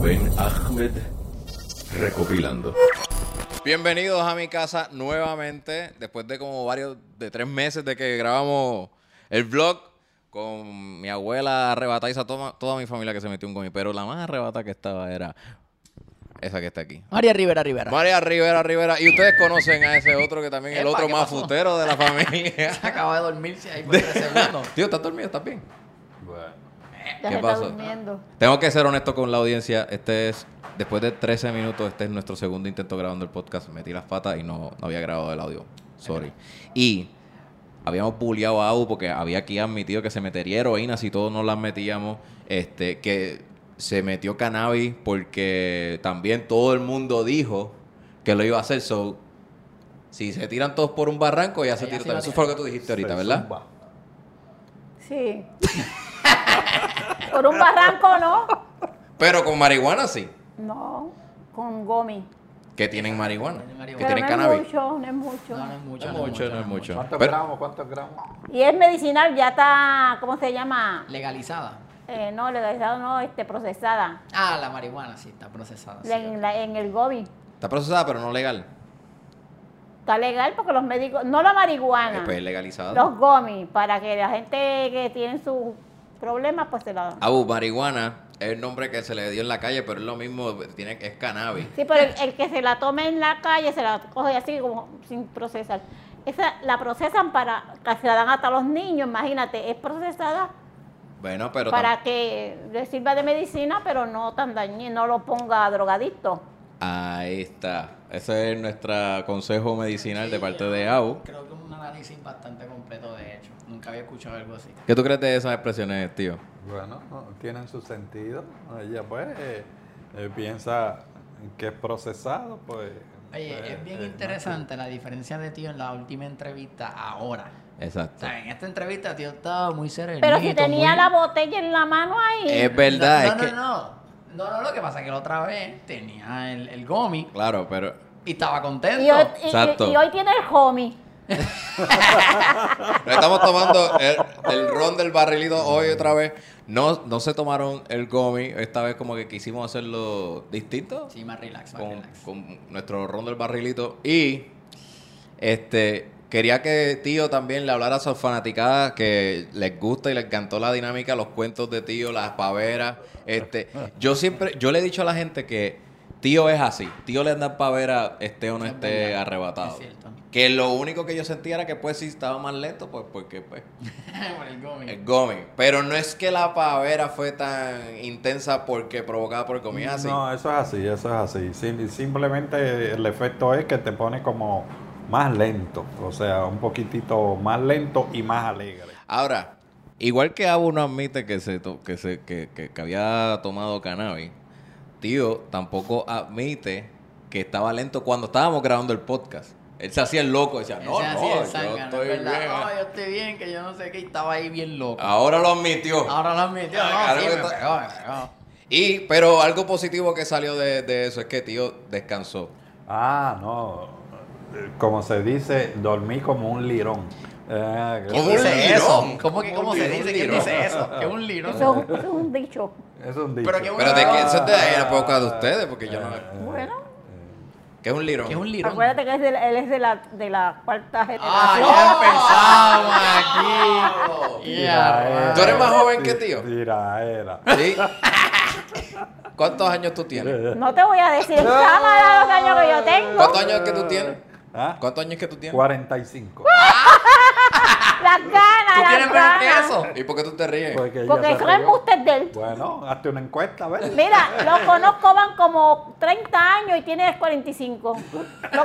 Rubén Ahmed recopilando. Bienvenidos a mi casa nuevamente, después de como varios, de tres meses de que grabamos el vlog con mi abuela arrebatada y toda, toda mi familia que se metió un gomi, pero la más arrebatada que estaba era esa que está aquí. María Rivera Rivera. María Rivera Rivera. Y ustedes conocen a ese otro que también es el otro ¿qué más pasó? futero de la familia. Se acaba de dormirse ahí por tres segundos. Tío, ¿estás dormido? ¿Estás bien? Ya ¿Qué se pasó? está durmiendo. Tengo que ser honesto con la audiencia. Este es, después de 13 minutos, este es nuestro segundo intento grabando el podcast. Metí las patas y no, no había grabado el audio. Sorry. Y habíamos bulleado a Abu porque había aquí admitido que se metería heroína si todos nos las metíamos. Este, que se metió cannabis porque también todo el mundo dijo que lo iba a hacer. So, si se tiran todos por un barranco, ya se Ella tira sí también. lo Eso fue lo que tú dijiste ahorita, ¿verdad? Sí. Por un barranco, ¿no? Pero con marihuana sí. No, con gomi. Que tienen marihuana. Que Pero tienen no cannabis. es mucho, no es mucho. No, no es mucho. No es mucho, no es mucho. ¿Cuántos Pero- gramos? ¿Cuántos gramos? Y es medicinal, ya está, ¿cómo se llama? Legalizada. Eh, no, legalizado, no, este, procesada. Ah, la marihuana sí está procesada. sí. En, la- en el gomi. Está procesada, pero no legal. Está legal porque los médicos, no la marihuana, Eh, Pues legalizada. los gomi, para que la gente que tiene sus problemas, pues se la... Abu, marihuana es el nombre que se le dio en la calle, pero es lo mismo, tiene, es cannabis. Sí, pero el, el que se la tome en la calle se la coge así como sin procesar. Esa la procesan para que se la dan hasta los niños, imagínate, es procesada Bueno, pero para que le sirva de medicina, pero no tan dañino, no lo ponga drogadicto. ahí está. Ese es nuestro consejo medicinal de parte yo de Abu. Creo que un análisis bastante completo, de hecho. Nunca había escuchado algo así. ¿Qué tú crees de esas expresiones, tío? Bueno, no, tienen su sentido. Ella pues eh, eh, piensa que es procesado, pues... Oye, pues, es bien eh, interesante la diferencia de tío en la última entrevista ahora. O Exacto. sea, en esta entrevista tío estaba muy sereno. Pero si tenía la botella en la mano ahí, Es verdad, no, es no, que... no, no, no, lo que pasa es que la otra vez tenía el, el gomi Claro, pero... y estaba contento. y, hoy, y- Exacto. y hoy tiene el homie. Nos estamos tomando el, el ron del barrilito hoy otra vez. No, no se tomaron el gomi. Esta vez como que quisimos hacerlo distinto. Sí, más relax, más con, relax. con nuestro ron del barrilito. Y este quería que tío también le hablara a sus fanaticadas que les gusta y les encantó la dinámica, los cuentos de tío, las paveras. Este, yo siempre, yo le he dicho a la gente que tío es así. Tío le anda pavera, esté o no Es esté verdad, arrebatado. es. Que lo único que yo sentía era que pues si estaba más lento, pues porque pues el gomi. el gomi. Pero no es que la pavera fue tan intensa porque provocada por el gomi, así. No, eso es así, eso es así. Sim- simplemente el efecto es que te pone como más lento, o sea, un poquitito más lento y más alegre. Ahora, igual que Abu no admite que se to- que se que, que- que había tomado cannabis, tío tampoco admite que estaba lento cuando estábamos grabando el podcast. Él se hacía el loco, decía, no, no, el yo estoy es verdad. bien. No, yo estoy bien, que yo no sé qué, estaba ahí bien loco. Ahora lo admitió. Ahora lo admitió, no, Claro sí, que me pegó, me pegó. Y, pero algo positivo que salió de, de eso es que tío descansó. Ah, no. Como se dice, dormí como un lirón. Eh, ¿Cómo ¿Qué un dice lirón? eso? ¿Cómo, que, ¿Cómo se lirón? dice? ¿Quién dice eso? Que es un lirón. Eso, es un- eso es un dicho. Es un dicho. Pero que Pero de que eso es de ahí, la época de ustedes, porque yo no... eh, Bueno, ¿Qué es un lirón? ¿Qué es un lirón? acuérdate que es de, él es de la, de la cuarta Ah, generación. ya empezamos aquí. Ya, ¿Tú eres más joven que tío? Tira, era. ¿Sí? ¿Cuántos años tú tienes? No te voy a decir en cámara los años que yo tengo. ¿Cuántos años que tú tienes? ¿Ah? ¿Cuántos años que tú tienes? 45. Las ganas, ¿Tú tienes que ganas. eso? ¿Y por qué tú te ríes? Porque, Porque se eso es rió. embuste de él. Bueno, hazte una encuesta, ¿ves? Mira, lo conozco van como 30 años y tiene 45. Lo,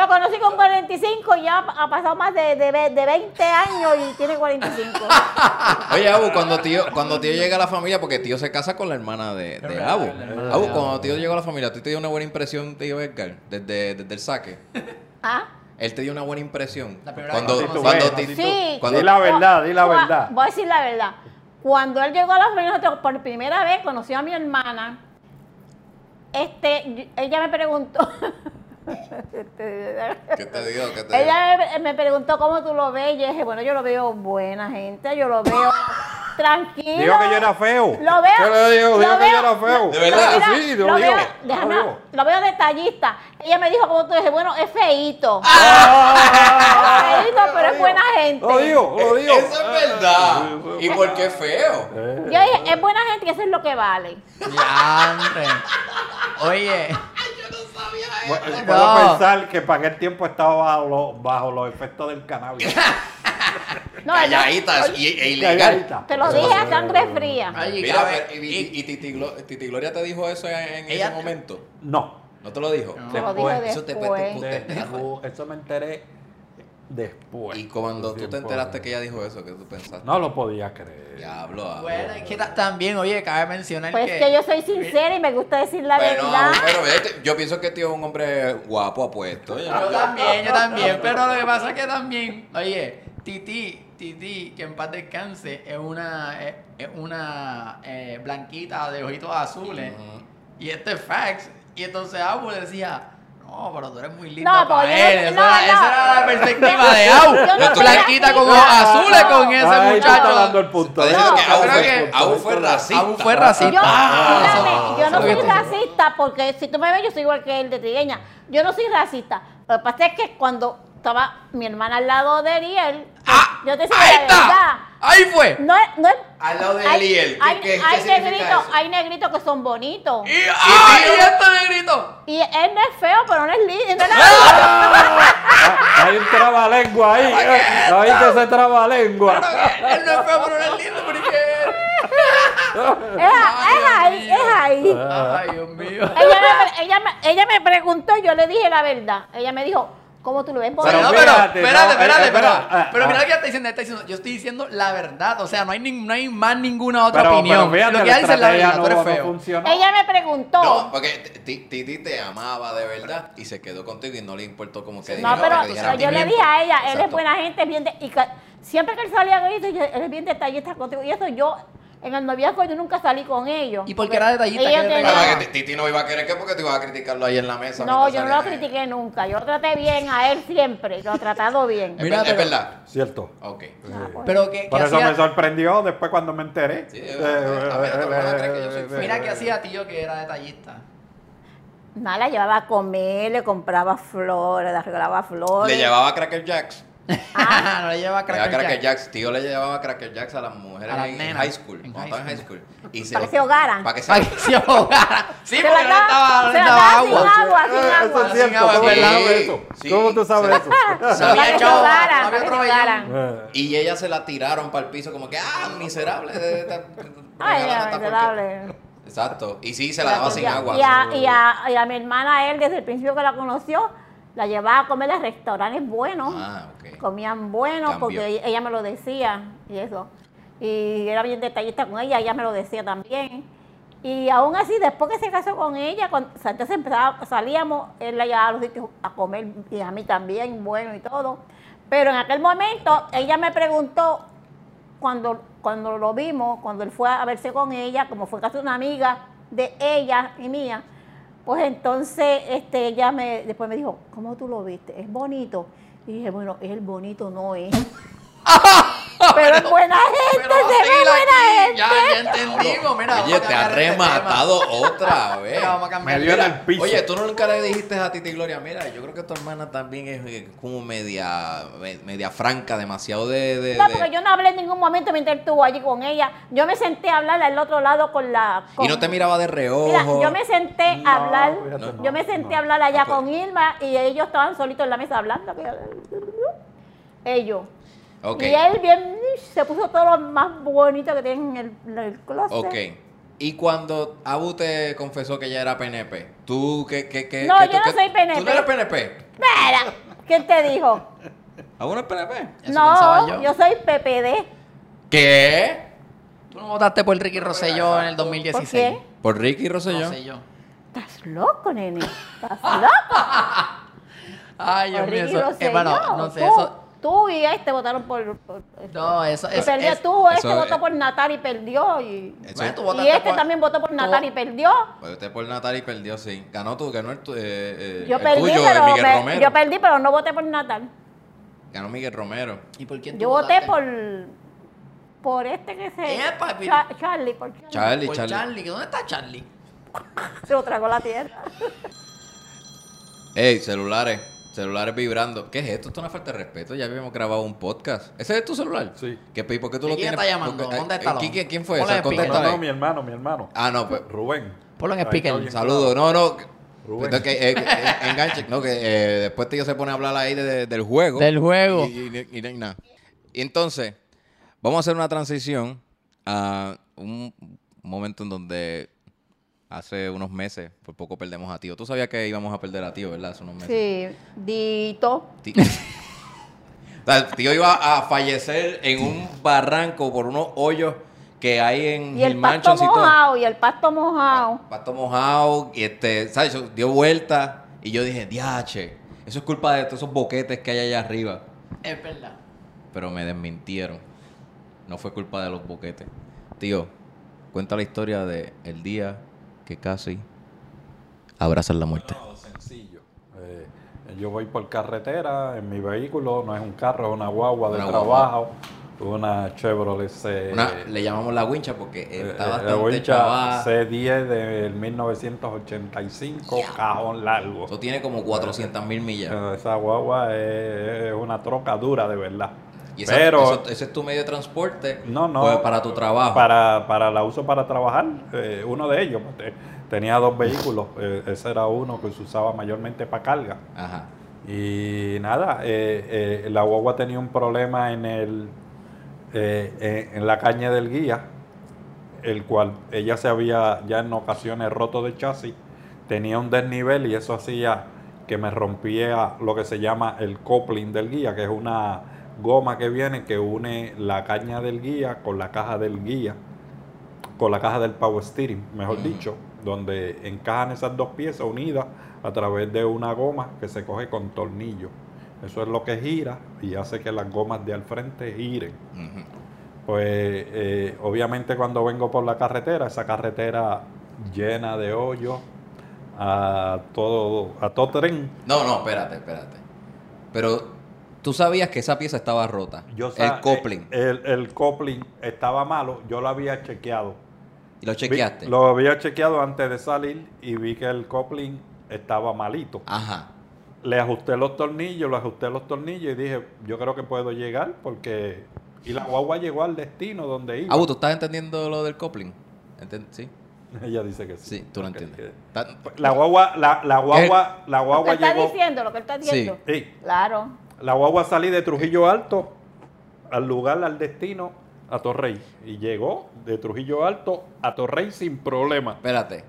lo conocí con 45 y ya ha pasado más de, de, de 20 años y tiene 45. Oye, Abu, cuando tío, cuando tío llega a la familia, porque tío se casa con la hermana de, de Abu. la Abu, cuando tío llegó a la familia, ¿tú te dio una buena impresión, tío Edgar? Desde, desde el saque. ¿Ah? Él te dio una buena impresión. La primera Cuando, vez cuando ti- Sí. cuando- Di la verdad, di la verdad. Voy a decir la verdad. Cuando él llegó a familia, nosotros por primera vez conoció a mi hermana. Este, ella me preguntó. ¿Qué te digo? ¿Qué te digo? ella me, me preguntó cómo tú lo ves. Y yo dije, bueno, yo lo veo buena gente, yo lo veo tranquilo. Dijo que yo era feo. Lo veo. ¿Qué le digo? Dijo que yo era feo. ¿De verdad? Mira, Sí, lo lo dijo. veo, déjame, Lo veo detallista. Ella me dijo, como tú dices, bueno, es feíto. Ah, Es feíto, pero es buena gente. Lo digo, lo digo. Eso es verdad. Sí, ¿Y por qué feo? Eh, Yo dije, es buena gente y eso es lo que vale. Diantre. Oye. Bueno, No. Puedo pensar que para aquel tiempo estaba bajo, los- bajo los efectos del cannabis. No, Calladitas y, e ilegal. Te lo dije a sangre fría. Oye, Mira, cabe- pero, y, y- y Titi, Glo- Titi Gloria te dijo eso en, ese momento. No. ¿No te lo dijo? No. Te lo dije Eso te- después. te- después- eso me enteré después. Y cuando tú te enteraste que ella dijo eso, ¿qué tú pensaste? No lo podía creer. Diablo. ah. Bueno, es que ta- también, oye, cabe mencionar Pues que. que yo soy sincera y me gusta decir la Bueno, verdad. pero vete, yo pienso que tío es un hombre guapo, apuesto. Yo también, yo también. Pero lo que pasa es que también, oye, Titi, Titi, que en paz descanse, es una, es, es una eh, blanquita de ojitos azules. Y este es fax. Y entonces Abu decía, no, pero tú eres muy linda No, para yo él. no- Esa, no, esa era la perspectiva de Abu. Yo no soy blanquita con ojos azules con ese muchacho. dando el punto. Diciendo está que el fue- racista. Abu fue racista. Yo, Ah, yo no soy racista porque si tú me ves, yo soy igual que él de trigueña. Yo no soy racista. Lo que pasa es que cuando estaba mi hermana al lado de él y él, ¡Ah! yo te digo ¡Ahí la está! verdad. ¡Ahí fue! No es, no es, Al lado de hay, él y él. ¿Qué- hay, qué- hay negritos, eso? hay negritos que son bonitos. ¡Y, ¡Ay, este negrito! Y él no es feo, pero no es lindo. No es Ah, Hay un trabalengua ahí. eh. Ahí que se trabalengua. Él no es feo, pero no es lindo, porque... es, es ahí, es ahí. Ay, Dios mío. Ella me, ella, me, ella me preguntó y yo le dije la verdad. Ella me dijo, ¿cómo tú lo ves? Pero Pero, no, pero, no, espérate, eh, espérate, espera, pero, pero ah. mira lo que ella está diciendo, está diciendo, yo estoy diciendo la verdad, o sea, no hay, ni- no hay más ninguna otra Pero, opinión. pero fíjate, lo que dice es la verdad, tú no, eres no feo. funcionó. Ella me preguntó. No, porque Ti- Titi te amaba de verdad y se quedó contigo y no le importó como que No, dijera- pero yo le dije a ella, él es buena gente, es bien de- y siempre que él salía yo- él es bien detallista contigo. Y eso yo, en el noviazgo, yo nunca salí con ellos. ¿Y por qué era detallista? Ellos ¿Qué tenían- que Titi no iba a querer que porque te iba a criticarlo ahí en la mesa. No, yo no lo critiqué nunca. Yo lo traté bien a él siempre. Lo he tratado bien. Mira, es pero- verdad. Cierto. Ok. Ah. Pero que, que Por eso hacía, me sorprendió después cuando me enteré. Sí, eh, a ver, tu hermana cree que yo soy feo. mira que hacía tío que era detallista. Nada, la llevaba a comer, le compraba flores, le regalaba flores. Le llevaba Cracker Jacks. no le lleva Le llevaba Cracker Cracker Jack. Jacks. Tío le llevaba Cracker Jacks a las mujeres A las en, high school. En cuando high estaban en high school. Y Para que lo- se ahogaran. Para que se Para que se ahogara. Sí, Se porque la no daba- estaba, no se la estaba daba sin agua. agua, sin Eh, agua. Eso es cierto. agua, ¿Cómo sí, sabes eso? sí. ¿Cómo tú sabes eso? No había se echado- no ahogaran, había para que se otro vellón. ahogaran. Eh, Y ella se la tiraron para el piso como que, ah, miserable. Ay, miserable. Exacto. Y sí, se la daba sin agua. Y a, y, a, y a mi hermana, él, desde el principio que la conoció, la llevaba a comer a restaurantes buenos. Ah. Comían bueno Cambió. porque ella, ella me lo decía y eso. Y era bien detallista con ella, ella me lo decía también. Y aún así, después que se casó con ella, cuando, o sea, entonces empezaba, salíamos, él la llevaba a los sitios a comer y a mí también, bueno y todo. Pero en aquel momento, ella me preguntó, cuando, cuando lo vimos, cuando él fue a verse con ella, como fue casi una amiga de ella y mía, pues entonces este, ella me, después me dijo, ¿cómo tú lo viste? ¿Es bonito? Y dije, bueno, es el bonito, no es. Pero es buena gente, Pero se ve buena aquí. gente. Ya, ya entendimos. Mira, Oye, te este tema. rematado otra vez. Mira, vamos a cambiar. Me dio en el piso. Oye, tú nunca le dijiste a Titi Gloria, mira, yo creo que tu hermana también es eh, como media, me- media franca, demasiado de... de- No, de- porque yo no hablé en ningún momento mientras estuvo allí con ella. Yo me senté a hablar al otro lado con la... Y no te miraba de reojo. Mira, yo me senté No, a hablar, no, yo me senté no. a hablar allá con Irma y ellos estaban solitos en la mesa hablando. Ellos. Y él bien se puso todo lo más bonito que tiene en el, en el closet. ok. Y cuando Abu te confesó que ella era PNP, ¿tú qué, qué, qué? No, qué- yo no qué- soy PNP. ¿Tú no eres PNP? Espera, ¿quién te dijo? ¿Abu no es PNP? Eso pensaba no, yo. yo. soy PPD. ¿Qué? Tú no votaste por Ricky Rosselló en el 2016. ¿Por qué? ¿Por Ricky Rosselló? Rosselló. Estás loco, nene. Estás loco. Ay, Dios mío, Ricky eso, eh, bueno, no sé, eso, tú y este votaron por... por- no, eso, y es, perdió es- tú, este eso votó es- por Natal y perdió. Y, Eso y este por- también votó por Natal y perdió. Pues usted por Natal y perdió, sí. Ganó tú, ganó el, tu- eh, eh, Yo el perdí, tuyo, pero Miguel me- Romero. yo perdí, pero no voté por Natal. Ganó Miguel Romero. ¿Y por quién tú Yo voté por por este que se... Epa, pero- Cha- Charlie, por Charlie. Charlie, Por Charlie. Charlie, ¿que ¿dónde está Charlie? Se lo tragó la tierra. Ey, celulares. Celulares vibrando. ¿Qué es esto? Esto es una falta de respeto. Ya habíamos grabado un podcast. ¿Ese es tu celular? Sí. ¿Qué, ¿Por qué tú lo ¿Quién tienes? está llamando? porque- ¿Dónde eh, está? ¿quién, quién- quién fue Ponle ese? No, mi hermano, mi hermano. Ah, no, pues. Rubén. Ponlo en speaker. Saludos. No, no. Rubén. Entonces, que, eh, eh, enganche. No, que eh, después tío se pone a hablar ahí de- de- del juego. Del juego. Y, y- y- y nada. Y entonces, vamos a hacer una transición a un momento en donde hace unos meses, por poco perdemos a tío. Tú sabías que íbamos a perder a tío, ¿verdad? Hace unos meses. Sí, Dito. Tí- O sea, el tío iba a fallecer en un barranco por unos hoyos que hay en Y el pasto y mojado, y el pasto mojado. Pasto mojado, y este, ¿sabes? Dio vuelta y yo dije, diache, eso es culpa de todos esos boquetes que hay allá arriba. Es verdad. Pero me desmintieron. No fue culpa de los boquetes. Tío, cuenta la historia de el día que casi abrazan la muerte. Sencillo. Eh, yo voy por carretera en mi vehículo, no es un carro, es una guagua de Una trabajo, una Chevrolet C, Una- le llamamos la wincha porque eh, está eh, bastante wincha chavada. C10 del 1985, cajón largo. Eso tiene como 400 mil millas. Esa guagua es, es una troca dura de verdad. Y esa- Pero eso- ese es tu medio de transporte no, no. pues, para tu trabajo. Para, para la uso para trabajar, eh, uno de ellos. pues, eh, tenía dos vehículos, eh, ese era uno que se usaba mayormente para carga. Ajá. Y nada, eh, la guagua tenía un problema en el en la caña del guía, el cual ella se había ya en ocasiones roto de chasis, tenía un desnivel y eso hacía que me rompía lo que se llama el coupling del guía, que es una goma que viene que une la caña del guía con la caja del guía, con la caja del power steering, mejor Ujú. dicho, donde encajan esas dos piezas unidas a través de una goma que se coge con tornillo. Eso es lo que gira y hace que las gomas de al frente giren. Pues eh, obviamente cuando vengo por la carretera, esa carretera llena de hoyos, a todo, a todo tren. No, no, espérate, espérate. Pero tú sabías que esa pieza estaba rota. Yo el coupling. eh, El, el coupling estaba malo, yo lo había chequeado. y lo Vi- chequeaste. lo había chequeado antes de salir y vi que el coupling estaba malito. Ajá. Le ajusté los tornillos, le ajusté los tornillos y dije, yo creo que puedo llegar porque... Y la guagua llegó al destino donde iba. Ah, ¿tú estás entendiendo lo del coupling? Enten- ¿Sí? Ella dice que sí. Sí, tú lo entiendes. que- La guagua, la, la guagua, la Lo que guagua está llegó. diciendo, lo que él está Sí. diciendo. Sí, Claro. La guagua salí de Trujillo Alto al lugar, al destino, a Torrey. Y llegó de Trujillo Alto a Torrey sin problema. Espérate.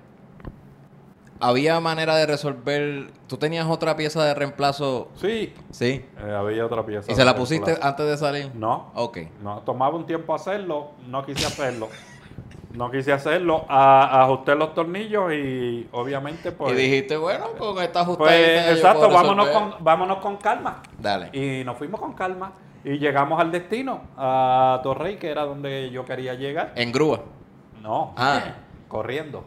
Había manera de resolver. ¿Tú tenías otra pieza de reemplazo? Sí, Sí. eh, había otra pieza. ¿Y se la pusiste antes de salir? No. Ok. No, tomaba un tiempo hacerlo, no quise hacerlo. No quise hacerlo, a, ajusté los tornillos y obviamente pues... y dijiste, bueno, con esta ajustadita pues exacto, vámonos con, vámonos con calma. Dale. Y nos fuimos con calma y llegamos al destino, a Torrey, que era donde yo quería llegar. En grúa. No, Ah. corriendo.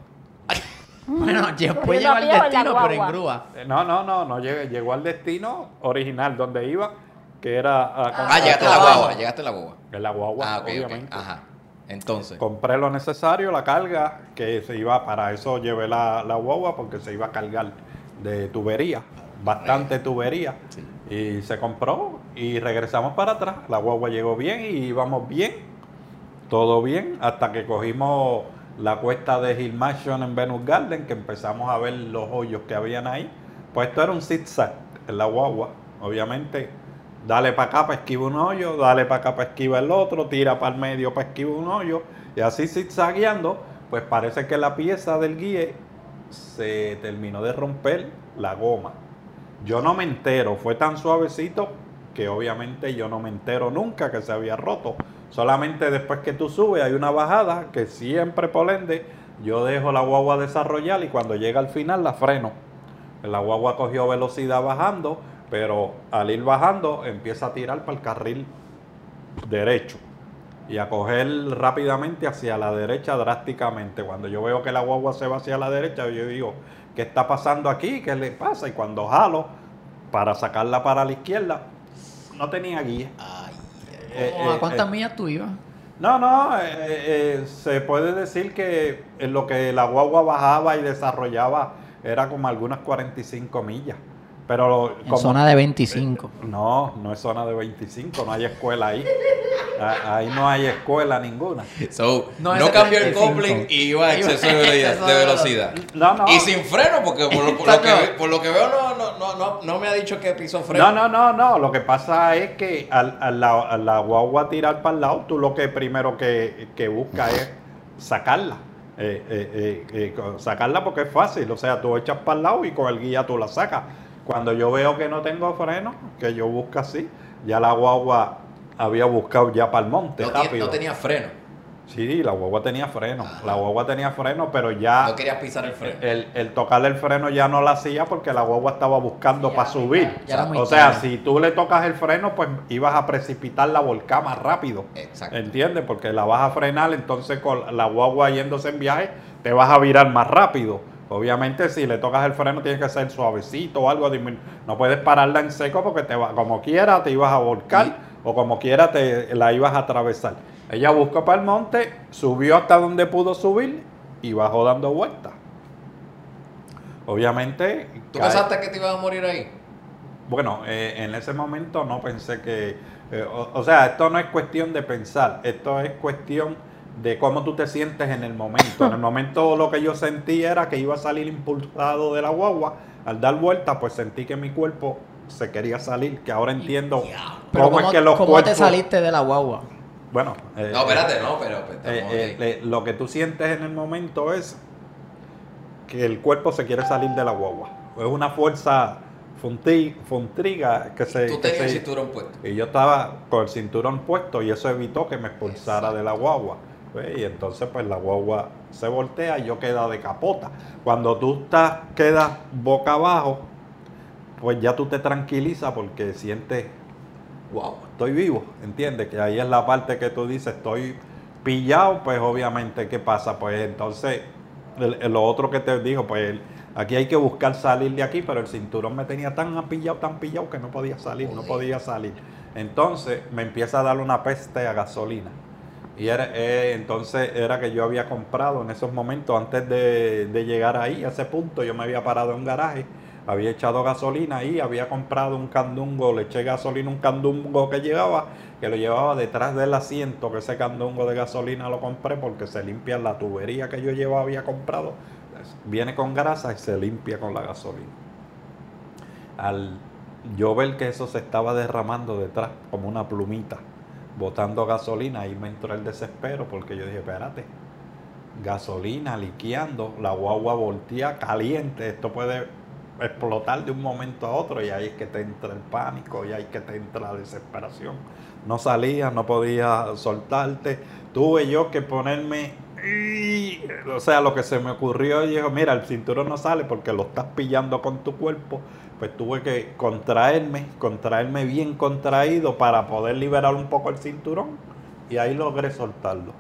Bueno, después llegó al destino, pero en grúa. Eh, No, no, no, no llegué, llegó al destino original, donde iba, que era... a- con- Ah, llegaste a la guagua, llegaste a la guagua. En la guagua, Ah, obviamente. Ajá. Entonces. Compré lo necesario, la carga, que se iba, para eso llevé la, la guagua, porque se iba a cargar de tubería, bastante tubería. Sí. Y se compró y regresamos para atrás. La guagua llegó bien y íbamos bien, todo bien, hasta que cogimos la cuesta de Hill Mansion en Venus Garden, que empezamos a ver los hoyos que habían ahí. Pues esto era un zigzag en la guagua, obviamente. Dale para acá para esquivar un hoyo, dale para acá para esquivar el otro, tira para el medio para esquivar un hoyo, y así zigzagueando, pues parece que la pieza del guía se terminó de romper la goma. Yo no me entero, fue tan suavecito que obviamente yo no me entero nunca que se había roto. Solamente después que tú subes hay una bajada que siempre por ende yo dejo la guagua desarrollar y cuando llega al final la freno. La guagua cogió velocidad bajando, pero al ir bajando empieza a tirar para el carril derecho y a coger rápidamente hacia la derecha drásticamente. Cuando yo veo que la guagua se va hacia la derecha, yo digo, ¿qué está pasando aquí? ¿Qué le pasa? Y cuando jalo para sacarla para la izquierda, no tenía guía. Ay, Eh, Oh, ¿A eh, cuántas eh, millas tú ibas? No, no, eh, eh, se puede decir que en lo que la guagua bajaba y desarrollaba era como algunas 45 millas. Pero En como- zona de 25. No, no es zona de 25, no hay escuela ahí. Ah, Ahí no hay escuela ninguna. So, No, cambió el 75. coupling y iba a exceso de velocidad. Exceso de de velocidad. No, no. Y sin freno, porque por lo, por lo que, por lo que veo no, no, no, no, no me ha dicho que pisó freno. No, no, no, no. Lo que pasa es que al, al la, a la guagua tirar para el lado, tú lo que primero que, que buscas es sacarla. Eh, eh, eh, eh, sacarla porque es fácil. O sea, tú echas para el lado y con el guía tú la sacas. Cuando yo veo que no tengo freno, que yo busco así, ya la guagua había buscado ya para el monte No, ti- rápido. no tenía freno. Sí, la guagua tenía freno. La guagua tenía freno, pero ya No querías pisar el freno. el, el tocarle el freno ya no la hacía porque la guagua estaba buscando Sí, para ya, subir. ya era muy o sea, si tú le tocas el freno, pues ibas a precipitar la volcada más rápido. Exacto. ¿Entiendes? Porque la vas a frenar, entonces con la guagua yéndose en viaje, te vas a virar más rápido. Obviamente, si le tocas el freno, tiene que ser suavecito o algo. No puedes pararla en seco porque te va, como quiera te ibas a volcar o como quiera te la ibas a atravesar. Ella buscó para el monte, subió hasta donde pudo subir y bajó dando vueltas. Obviamente. ¿Tú cae- pensaste que te ibas a morir ahí? bueno, eh, en ese momento no pensé que... eh, o, o sea, esto no es cuestión de pensar, esto es cuestión de cómo tú te sientes en el momento. En el momento lo que yo sentí era que iba a salir impulsado de la guagua. Al dar vuelta, pues sentí que mi cuerpo se quería salir, que ahora entiendo cómo, ¿cómo, es que los cómo cuerpos... te saliste de la guagua? Bueno, eh, No, espérate, no, pero... pues, eh, eh, lo que tú sientes en el momento es que el cuerpo se quiere salir de la guagua. Es una fuerza funtriga que se... Tú que tenías el cinturón puesto. y yo estaba con el cinturón puesto y eso evitó que me expulsara de la guagua. Pues, Y entonces pues la guagua se voltea y yo queda de capota. Cuando tú estás, quedas boca abajo, pues ya tú te tranquilizas porque sientes, wow, estoy vivo, ¿entiendes? Que ahí es la parte que tú dices, estoy pillado, pues obviamente, ¿qué pasa? Pues entonces, el- el- lo otro que te digo, pues el- aquí hay que buscar salir de aquí, pero el cinturón me tenía tan pillado, tan pillado que no podía salir, no podía salir. Entonces me empieza a dar una peste a gasolina. Y era, eh, entonces era que yo había comprado en esos momentos, antes de, de llegar ahí, a ese punto, yo me había parado en un garaje, había echado gasolina ahí, había comprado un candungo, le eché gasolina un candungo que llevaba, que lo llevaba detrás del asiento, que ese candungo de gasolina lo compré porque se limpia la tubería que yo llevaba, había comprado, viene con grasa y se limpia con la gasolina. Al yo ver que eso se estaba derramando detrás como una plumita, botando gasolina, ahí me entró el desespero porque yo dije, espérate, gasolina liqueando, la guagua voltea caliente, esto puede explotar de un momento a otro y ahí es que te entra el pánico y ahí es que te entra la desesperación. No salía, no podía soltarte, tuve yo que ponerme, o sea, lo que se me ocurrió, dijo, mira, el cinturón no sale porque lo estás pillando con tu cuerpo, pues tuve que contraerme, contraerme bien contraído para poder liberar un poco el cinturón y ahí logré soltarlo.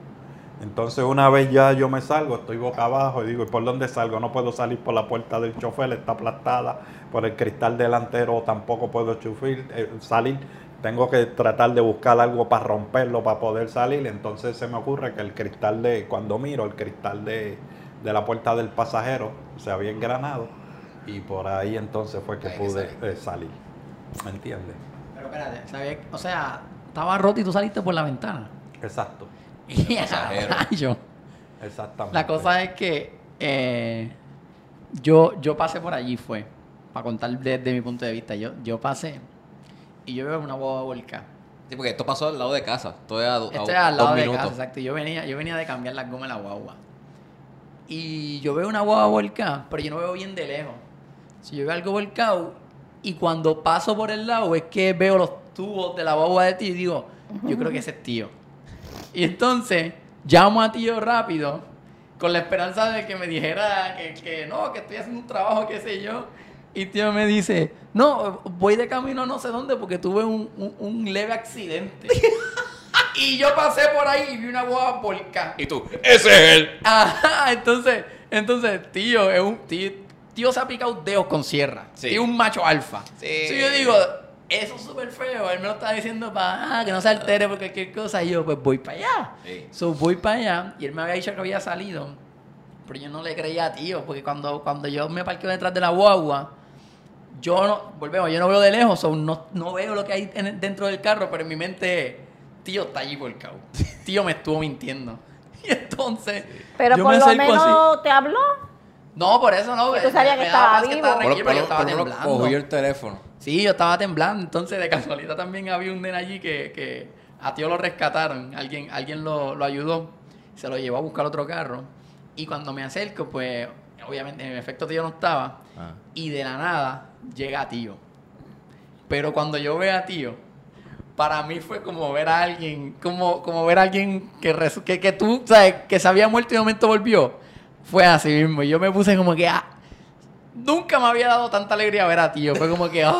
Entonces una vez ya yo me salgo, estoy boca abajo y digo, ¿y por dónde salgo? No puedo salir por la puerta del chofer, está aplastada, por el cristal delantero tampoco puedo chufir, eh, salir. Tengo que tratar de buscar algo para romperlo, para poder salir. Entonces se me ocurre que el cristal de, cuando miro, el cristal de, de la puerta del pasajero se había engranado y por ahí entonces fue que pude saliste. eh, salir. ¿Me entiendes? Pero espérate, ¿sabía? o sea, estaba roto y tú saliste por la ventana. Exacto, Y rayo. exactamente. La cosa es que eh, yo, yo pasé por allí, fue, para contar desde mi punto de vista. Yo, yo pasé y yo veo una boba volcán. Sí, porque esto pasó al lado de casa. Esto es a, do- a Esto es al lado dos de minutos. casa, exacto. Yo venía, yo venía de cambiar las gomas de la guagua. Y yo veo una guagua volcada, pero yo no veo bien de lejos. Si yo veo algo volcado y cuando paso por el lado es que veo los tubos de la guagua de tío y digo, yo creo que ese es tío. Y entonces llamo a tío rápido con la esperanza de que me dijera que, que no, que estoy haciendo un trabajo, qué sé yo. Y tío me dice, no, voy de camino a no sé dónde porque tuve un, un- un leve accidente. y yo pasé por ahí y vi una guagua volcada. Y tú, ese es él. Ajá, entonces, entonces, tío, es un tío, tío se ha picado dedos con sierra. Sí. Tío es un macho alfa. Sí. Sí, yo digo, eso es súper feo. Él me lo estaba diciendo para que no se altere por cualquier cosa. Y yo, pues voy para allá. Sí. So, voy para allá. Y él me había dicho que había salido. Pero yo no le creía a tío. Porque cuando, cuando yo me parqueo detrás de la guagua, yo no, volvemos, yo no veo de lejos. so, no, no veo lo que hay en- dentro del carro. Pero en mi mente, tío está allí volcado. Tío me estuvo mintiendo. Y entonces. Pero yo por me lo menos así. te habló. No, por eso no. Que tú sabías que estaba vivo. estaba tranquilo, por yo estaba menos temblando. cogió el teléfono. Sí, yo estaba temblando. Entonces, de casualidad también había un nene allí que, que a tío lo rescataron. Alguien, alguien lo, lo ayudó. Se lo llevó a buscar otro carro. Y cuando me acerco, pues, obviamente, en efecto, tío no estaba. Ah. Y de la nada llega tío. Pero cuando yo veo a tío, para mí fue como ver a alguien, como, como ver a alguien que, que, que tú, sabes, que se había muerto y de momento volvió. Fue así mismo. Y yo me puse como que, ah, nunca me había dado tanta alegría ver a tío. Fue como que, ah.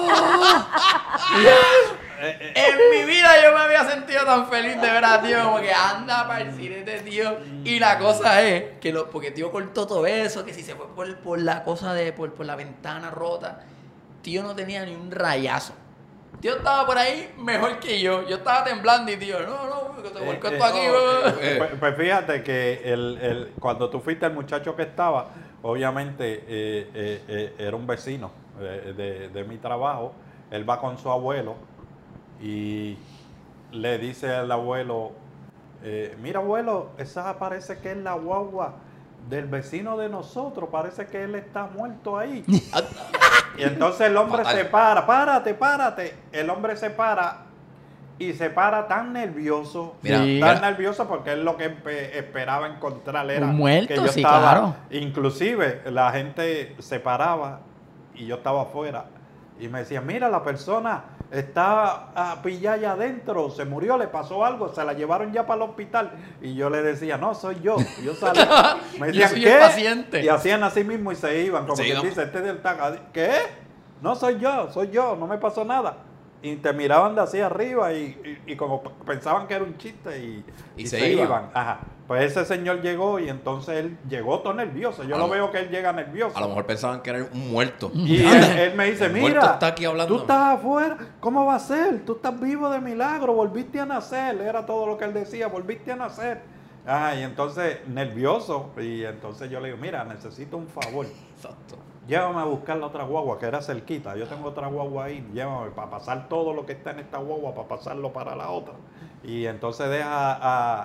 En mi vida yo me había sentido tan feliz de ver a tío como que anda para el cine de tío. Y la cosa es que lo, porque tío cortó todo eso, que si se fue por, por la cosa de, por, por la ventana rota, tío no tenía ni un rayazo. Tío estaba por ahí mejor que yo. Yo estaba temblando y tío, no, no, que te Eh, eh, esto aquí. no, bro". eh, Pues, pues fíjate que el, el- cuando tú fuiste el muchacho que estaba, obviamente eh, eh, eh, era un vecino eh, de, de mi trabajo. Él va con su abuelo y le dice al abuelo, eh, mira abuelo, esa parece que es la guagua del vecino de nosotros, parece que él está muerto ahí. Y entonces el hombre Fatal. se para, párate, párate. El hombre se para y se para tan nervioso, Mira, tan mira. nervioso porque él lo que esperaba encontrar era Un muerto, que yo sí, estaba, claro. inclusive la gente se paraba y yo estaba afuera y me decía, mira la persona está a pillar allá adentro, se murió, le pasó algo, se la llevaron ya para el hospital y yo le decía, no, soy yo, yo salí. Me Yo decían, el ¿qué? paciente. Y hacían así mismo y se iban, como Se que iban. dice, este es del. ¿Qué? No soy yo, soy yo, no me pasó nada. Y te miraban de así arriba y, y- y como pensaban que era un chiste y, Y se iban. Ajá. Pues ese señor llegó y entonces él llegó todo nervioso. Yo A lo veo que él llega nervioso. A lo mejor pensaban que era un muerto. Y él, él me dice, mira, está aquí hablando". tú estás afuera, ¿cómo va a ser? Tú estás vivo de milagro, volviste a nacer. Era todo lo que él decía, volviste a nacer. Ah, y entonces nervioso. Y entonces yo le digo, mira, necesito un favor. Exacto. Llévame a buscar la otra guagua que era cerquita. Yo tengo otra guagua ahí. Llévame para pasar todo lo que está en esta guagua, para pasarlo para la otra. Y entonces deja a,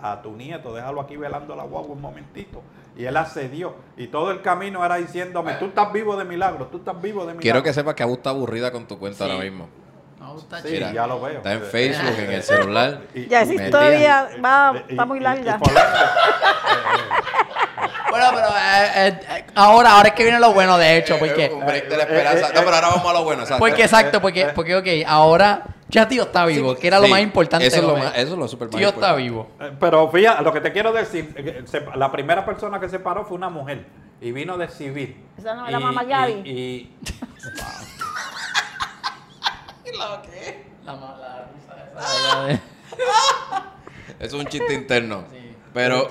a- a tu nieto, déjalo aquí velando la guagua un momentito. Y él accedió. Y todo el camino era diciéndome, tú estás vivo de milagro, tú estás vivo de milagro. Quiero que sepas que Abu está aburrida con tu cuenta Sí. ahora mismo. No, está Sí, chido. ya lo veo. Está en Facebook, en el celular. Y- Ya y- esa historia y- va, y- está muy y- y larga. por ende, Bueno, pero eh, eh, eh, ahora, ahora es que viene lo bueno, de hecho, porque... Un break de la Eh, eh, esperanza. eh, No, pero ahora vamos a lo bueno. exacto. Porque exacto, porque, porque ok, ahora ya tío está vivo, que era lo más importante. Eso es lo, más, eso es lo más Tío está vivo. Eh, Pero fíjate, lo que te quiero decir, eh, la primera persona que se paró fue una mujer y vino de civil. Esa no era Y- Mama y- Gaby. Y, ¿La qué? La mala risa esa. Es un chiste interno. Sí. Pero,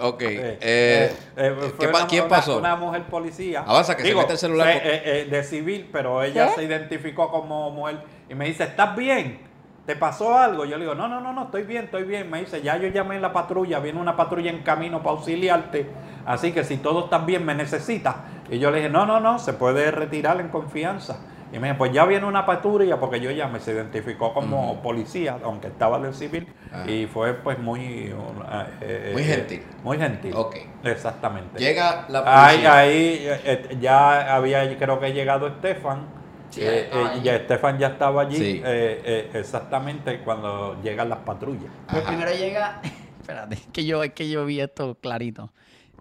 ok. Eh, eh, eh, ¿qué pa- una- ¿Quién una- pasó? Una mujer policía. Avanza, que se mete el celular eh, eh, eh, de civil, pero ella ¿Qué? se identificó como mujer y me dice, ¿estás bien? ¿Te pasó algo? Yo le digo, no, no, no, no, estoy bien, estoy bien. Me dice, ya yo llamé a la patrulla, viene una patrulla en camino para auxiliarte, así que si todo está bien, me necesitas. Y yo le dije, no, no, no, se puede retirar en confianza. Y me dice, pues ya viene una patrulla, porque yo llamé, se identificó como policía, aunque estaba de civil, Ah. y fue pues muy... uh, eh, Muy eh, gentil. Muy gentil. Ok. Exactamente. Llega la Ahí, policía. ahí eh, eh, ya había, creo que llegado Estefan. Sí, Eh, eh, allí. ya Estefan ya estaba allí Sí. eh, eh, exactamente cuando llegan las patrullas. Pues primero llega. Espérate, es que yo, es que yo vi esto clarito.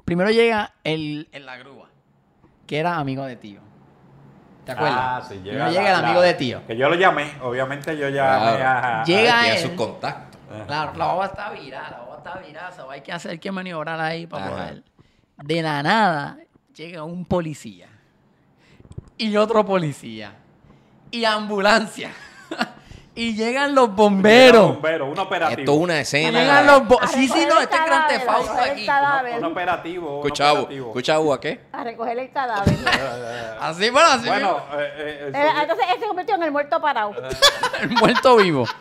Primero llega el, en la grúa, que era amigo de tío. ¿Te acuerdas? Ah, sí, llega, Primero llega la- el amigo la- de tío. Que yo lo llamé, obviamente yo llamé Claro. a, a- Llega él. sus contactos. Claro, la boba está virada, la boba está virada, so hay que hacer que maniobrar ahí para Ajá. poder. De la nada llega un policía y otro policía y ambulancia. Y llegan los bomberos. bombero, un operativo. Esto es una escena. llegan los bo- A Sí, sí, no, el este es Grand cadáver, Theft a Auto recoger el aquí. Un operativo. un operativo. escucha, ¿a qué? A recoger el cadáver. Así, bueno, así Bueno, eh, eh, el Eh, entonces él se convirtió en el muerto parado. el muerto vivo.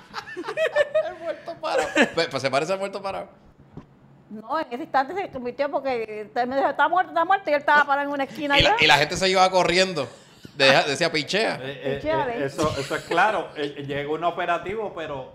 Pues, pues se parece al muerto parado. No, en ese instante se convirtió porque usted me dijo, está muerto, está muerto, y él estaba parado en una esquina Y la, y la gente se iba corriendo. Deja- decía pichea. Eh, eh, eh, eso, eso es claro. Eh, llegó un operativo, pero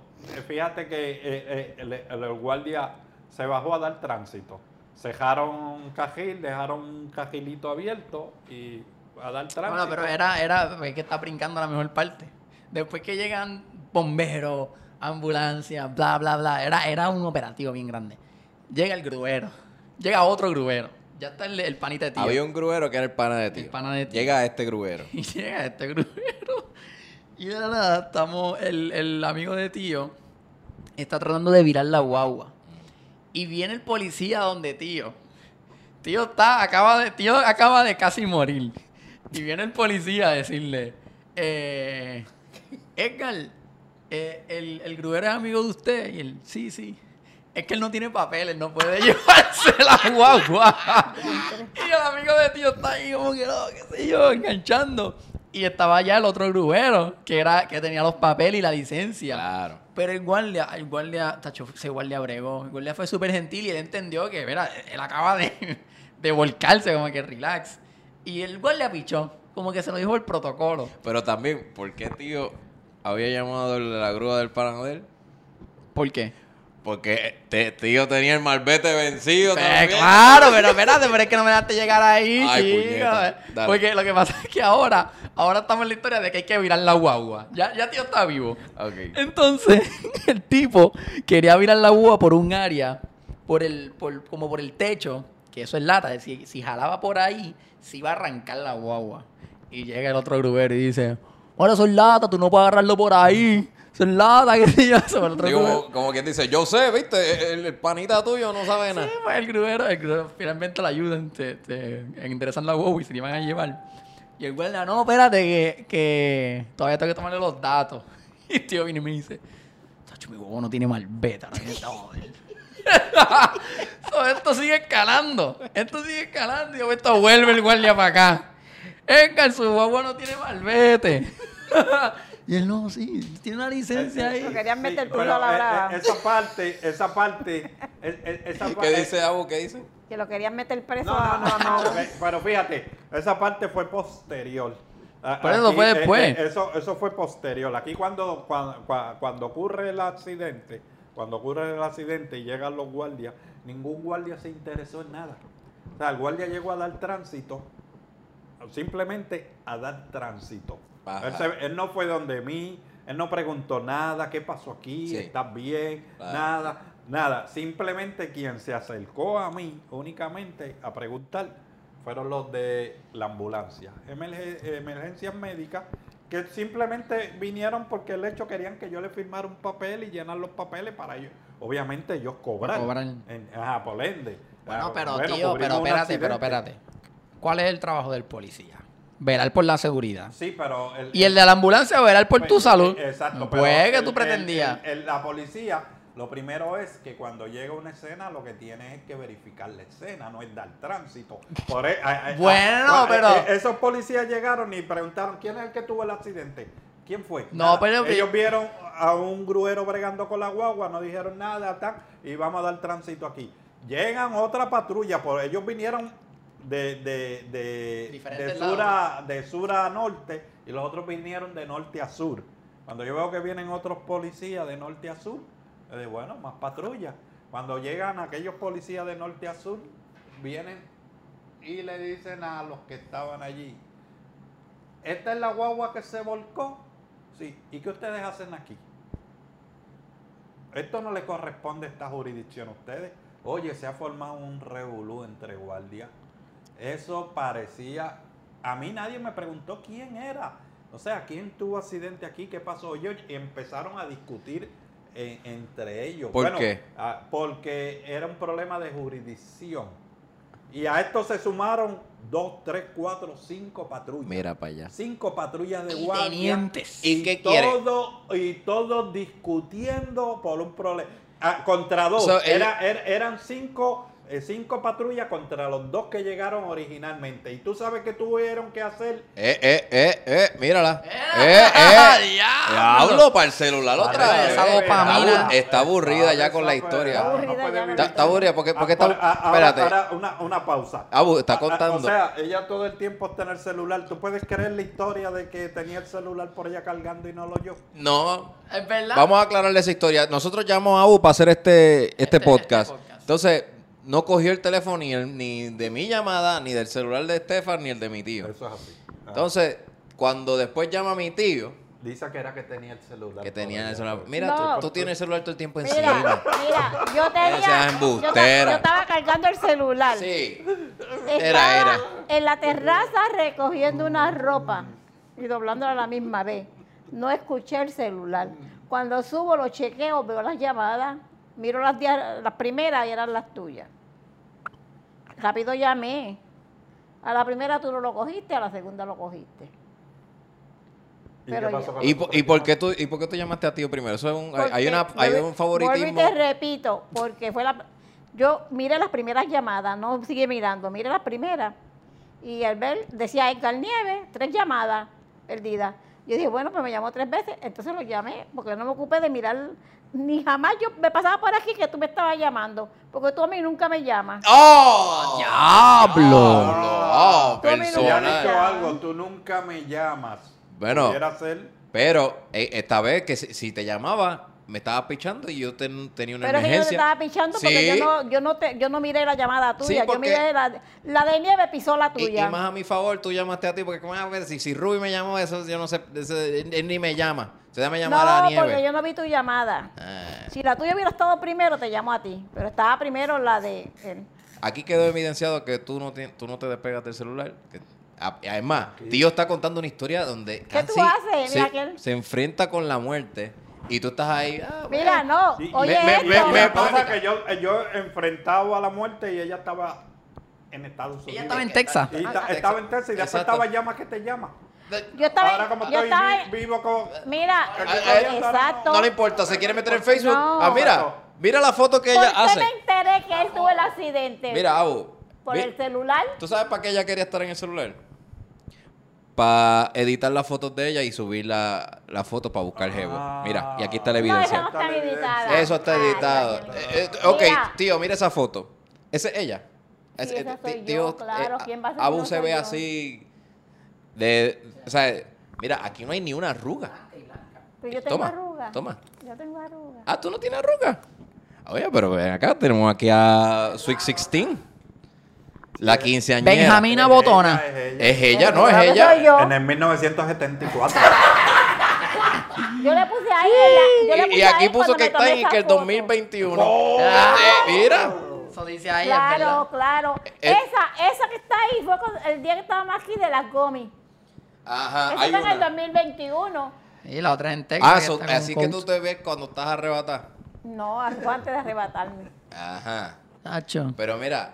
fíjate que eh, eh, el, guardia se bajó a dar tránsito. Cejaron un cajil, dejaron un cajilito abierto y a dar tránsito. Bueno, pero era, era es que está brincando la mejor parte. Después que llegan bomberos, ambulancias, bla, bla, bla, era, era un operativo bien grande. Llega el gruero, llega otro gruero, ya está el, el panita de tío. Había un gruero que era el pana de tío. El pana de tío. Llega este gruero. Y llega este gruero. Y de la nada, estamos, el, el amigo de tío está tratando de virar la guagua. Y viene el policía donde tío. Tío está, acaba de, tío acaba de casi morir. Y viene el policía a decirle, eh, Edgar, eh, el, el gruero es amigo de usted. Y él, sí, sí. Es que él no tiene papeles, no puede llevarse la guagua. y el amigo de tío está ahí como que no, qué sé yo, enganchando. Y estaba ya el otro gruero, que era que tenía los papeles y la licencia. Claro. Pero el guardia, el guardia, tacho, ese guardia bregó. El guardia fue súper gentil y él entendió que, mira, él acaba de, de volcarse, como que relax. Y el guardia pichó, como que se lo dijo el protocolo. Pero también, ¿por qué tío había llamado la grúa del pana de él? ¿Por qué? Porque te- tío tenía el malvete vencido Eh, claro, pero espérate, pero es que no me dejaste llegar ahí, Ay, chico. puñeta. Dale. Porque lo que pasa es que ahora, ahora estamos en la historia de que hay que virar la guagua. Ya, ya tío está vivo. Ok. Entonces, el tipo quería virar la guagua por un área, por el, por, como por el techo, que eso es lata. Si, si jalaba por ahí, se iba a arrancar la guagua. Y llega el otro grubero y dice, ahora son lata, tú no puedes agarrarlo por ahí. Son lata, que sé yo. Eso, el otro Digo, como, como quien dice, yo sé, viste, el, el panita tuyo no sabe nada. Pues el grubero, el grubero finalmente la ayudan, te, te enderezan la guagua y se la iban a llevar. Y el guardia, no, espérate, que, que todavía tengo que tomarle los datos. Y el tío viene y me dice, Tacho, mi huevo no tiene malveta, no tiene. So, esto sigue escalando, esto sigue escalando. Y momento vuelve el guardia para acá. Edgar, su guagua no tiene malvete. Y él, no, sí, tiene una licencia Lo ahí. querían meter pero, puso a la eh, brava. eh, esa parte, esa parte, eh, eh, esa ¿Qué parte- dice Abu? ¿Qué dice? Que lo querían meter preso No, a- no, no, no. eh, Pero fíjate, esa parte fue posterior. Pero eso fue eh, después. eh, eso, eso fue posterior. Aquí cuando, cuando, cua- cuando ocurre el accidente, cuando ocurre el accidente y llegan los guardias, ningún guardia se interesó en nada. O sea, el guardia llegó a dar tránsito, simplemente a dar tránsito. Él, se- él no fue donde mí, él no preguntó nada, qué pasó aquí, Sí. estás bien, Claro. nada, nada. Simplemente quien se acercó a mí únicamente a preguntar fueron los de la ambulancia, emerge- emergencias médicas, que simplemente vinieron porque el hecho querían que yo le firmara un papel y llenar los papeles para ellos. Obviamente ellos cobran. Cobrar. En, ajá, por ende. Bueno, pero bueno, tío, pero espérate, pero espérate. ¿Cuál es el trabajo del policía? Velar por la seguridad. Sí, pero... el- ¿Y el de la ambulancia velar por tu salud? eh, Exacto. Pues que el- tú pretendías. el- el- la policía, lo primero es que cuando llega una escena, lo que tiene es que verificar la escena, no es dar tránsito. Por e- Bueno, pero- eh, esos policías llegaron y preguntaron quién es el que tuvo el accidente. ¿Quién fue? No, Nada. pero- ellos vieron a un gruero bregando con la guagua, no dijeron nada, tan, y vamos a dar tránsito aquí. Llegan otra patrulla, por ellos vinieron de, de, de, de sur a, de sur a norte y los otros vinieron de norte a sur. Cuando yo veo que vienen otros policías de norte a sur, yo digo, bueno, más patrulla. Cuando llegan aquellos policías de norte a sur, vienen y le dicen a los que estaban allí, esta es la guagua que se volcó. Sí, ¿y qué ustedes hacen aquí? Esto no le corresponde a esta jurisdicción a ustedes. Oye, se ha formado un revolú entre guardias. Eso parecía. A mí nadie me preguntó quién era. O sea, quién tuvo accidente aquí, qué pasó. Ellos empezaron a discutir eh, entre ellos. ¿Por qué? ah, porque era un problema de jurisdicción. Y a esto se sumaron dos, tres, cuatro, cinco patrullas. Mira para allá. Cinco patrullas de Y guardia. tenientes. ¿Y qué quiere? todo, Y todos discutiendo por un problema. Ah, contra dos. So, el- Era- er- eran cinco, cinco patrullas contra los dos que llegaron originalmente. Y tú sabes que tuvieron que hacer. Eh, eh, eh, eh, mírala. Eh, ¡Diablo! eh. Diablo para el celular otra Vale, vez. esa Está dopamina. Está aburrida ya con la historia. pero, Aburrida vivir. Está, está aburrida porque, porque está. Ah, ah, ahora- espérate. ahora una, una pausa. Abu, está Ah, ah, contando. O sea, ella todo el tiempo está en el celular. ¿Tú puedes creer la historia de que tenía el celular por ella cargando y no lo oyó? No, Es verdad. Vamos a aclararle esa historia. Nosotros llamamos a Abu para hacer este, este, Este- podcast. este podcast. Entonces, no cogió el teléfono ni, el- ni de mi llamada, ni del celular de Estefan, ni el de mi tío. Eso es así. Ah. Entonces, cuando después llama a mi tío, Dice que era que tenía el celular. que tenía el celular. Mira, No. tú, tú tienes el celular todo el tiempo encima. mira, yo tenía. yo, yo estaba cargando el celular. Sí. Estaba Era, era. en la terraza recogiendo una ropa y doblándola a la misma vez. No escuché el celular. Cuando subo los chequeo, veo las llamadas, miro las, las primeras y eran las tuyas. Rápido llamé. A la primera tú no lo cogiste, a la segunda lo cogiste. ¿Y Pero qué pasó ¿Y, por- qué tú, y por qué tú llamaste a tío primero? Eso es un, hay, una, hay un favoritismo. Y te repito, porque fue la. Yo miré las primeras llamadas, no sigue mirando, miré las primeras. Y al ver, decía Edgar Nieves, tres llamadas perdidas. Yo dije, bueno, pues me llamó tres veces, entonces lo llamé, porque no me ocupé de mirar, ni jamás yo me pasaba por aquí que tú me estabas llamando, porque tú a mí nunca me llamas. ¡Oh! ¡Diablo! ¡Oh! Persona. dicho algo, tú nunca me llamas. Bueno. Ser. Pero eh, esta vez que si, si te llamaba, me estaba pichando y yo ten- tenía una Pero es que yo no te emergencia. estaba pichando porque yo no, yo no te, yo no miré la llamada tuya, Sí, yo miré la, la de nieve pisó la Y, y tuya. más a mi favor, tú llamaste a ti porque como a ver si, si Ruby me llamó, eso yo no sé, eso, él, él ni me llama. Se déjame llamar a no, Nieve. porque yo no vi tu llamada. Ah. Si la tuya hubiera estado primero, te llamo a ti. Pero estaba primero la de él. Aquí quedó evidenciado que tú no, te, tú no te despegas del celular. que- a- además, tío está contando una historia donde ¿Qué tú haces? se, Mira se enfrenta con la muerte y tú estás ahí. ah, Mira, no. Oye, me- esto. me- es que yo, yo enfrentaba a la muerte y ella estaba en Estados Unidos. Ella estaba en Texas. Y ta- estaba en Texas y después estaba llama que te llama. Yo estaba, Ahora como yo estoy estaba, vi- vivo con... mira, Ah, ah, exacto. No le importa, se quiere meter en Facebook. No. Ah, mira, mira la foto que ella ¿Por qué hace. me enteré que él tuvo el accidente? Mira, Abu. Por vi- el celular. ¿Tú sabes para qué ella quería estar en el celular? Para editar las fotos de ella y subir la, la foto para buscar jevo. Mira, y aquí está la No, evidencia. esa no está editada. Eso está editado. Eh, eh, ok, Mira. tío, mira esa foto. Esa es ella. Sí, Es- eh, esa soy ti- yo, claro. ¿Quién va a ser Abu se ve yo? así. De, o sea, mira, aquí no hay ni una arruga. Pero yo tengo Toma, arrugas. toma. Yo tengo arrugas. Ah, tú no tienes arruga. Oye, pero ven acá, tenemos aquí a Sweet 16. La quinceañera. Benjamina Botona. Es ella. Es ella, no, es ella. soy yo. En el 1974. Yo le puse ahí. en la- yo le Y, puse y aquí puso cuando que me está tomé en esa que el foto. 2021. Oh. Eh, mira. Eso dice ahí, es Claro, claro. Eh, esa, esa que está ahí fue con- el día que estábamos aquí de las gomis. Ajá, Esa hay fue en el una. 2021. Y la otra en Texas. Ah, so- está así que coach. tú te ves cuando estás arrebatada. No, antes de arrebatarme. Ajá. Pero mira,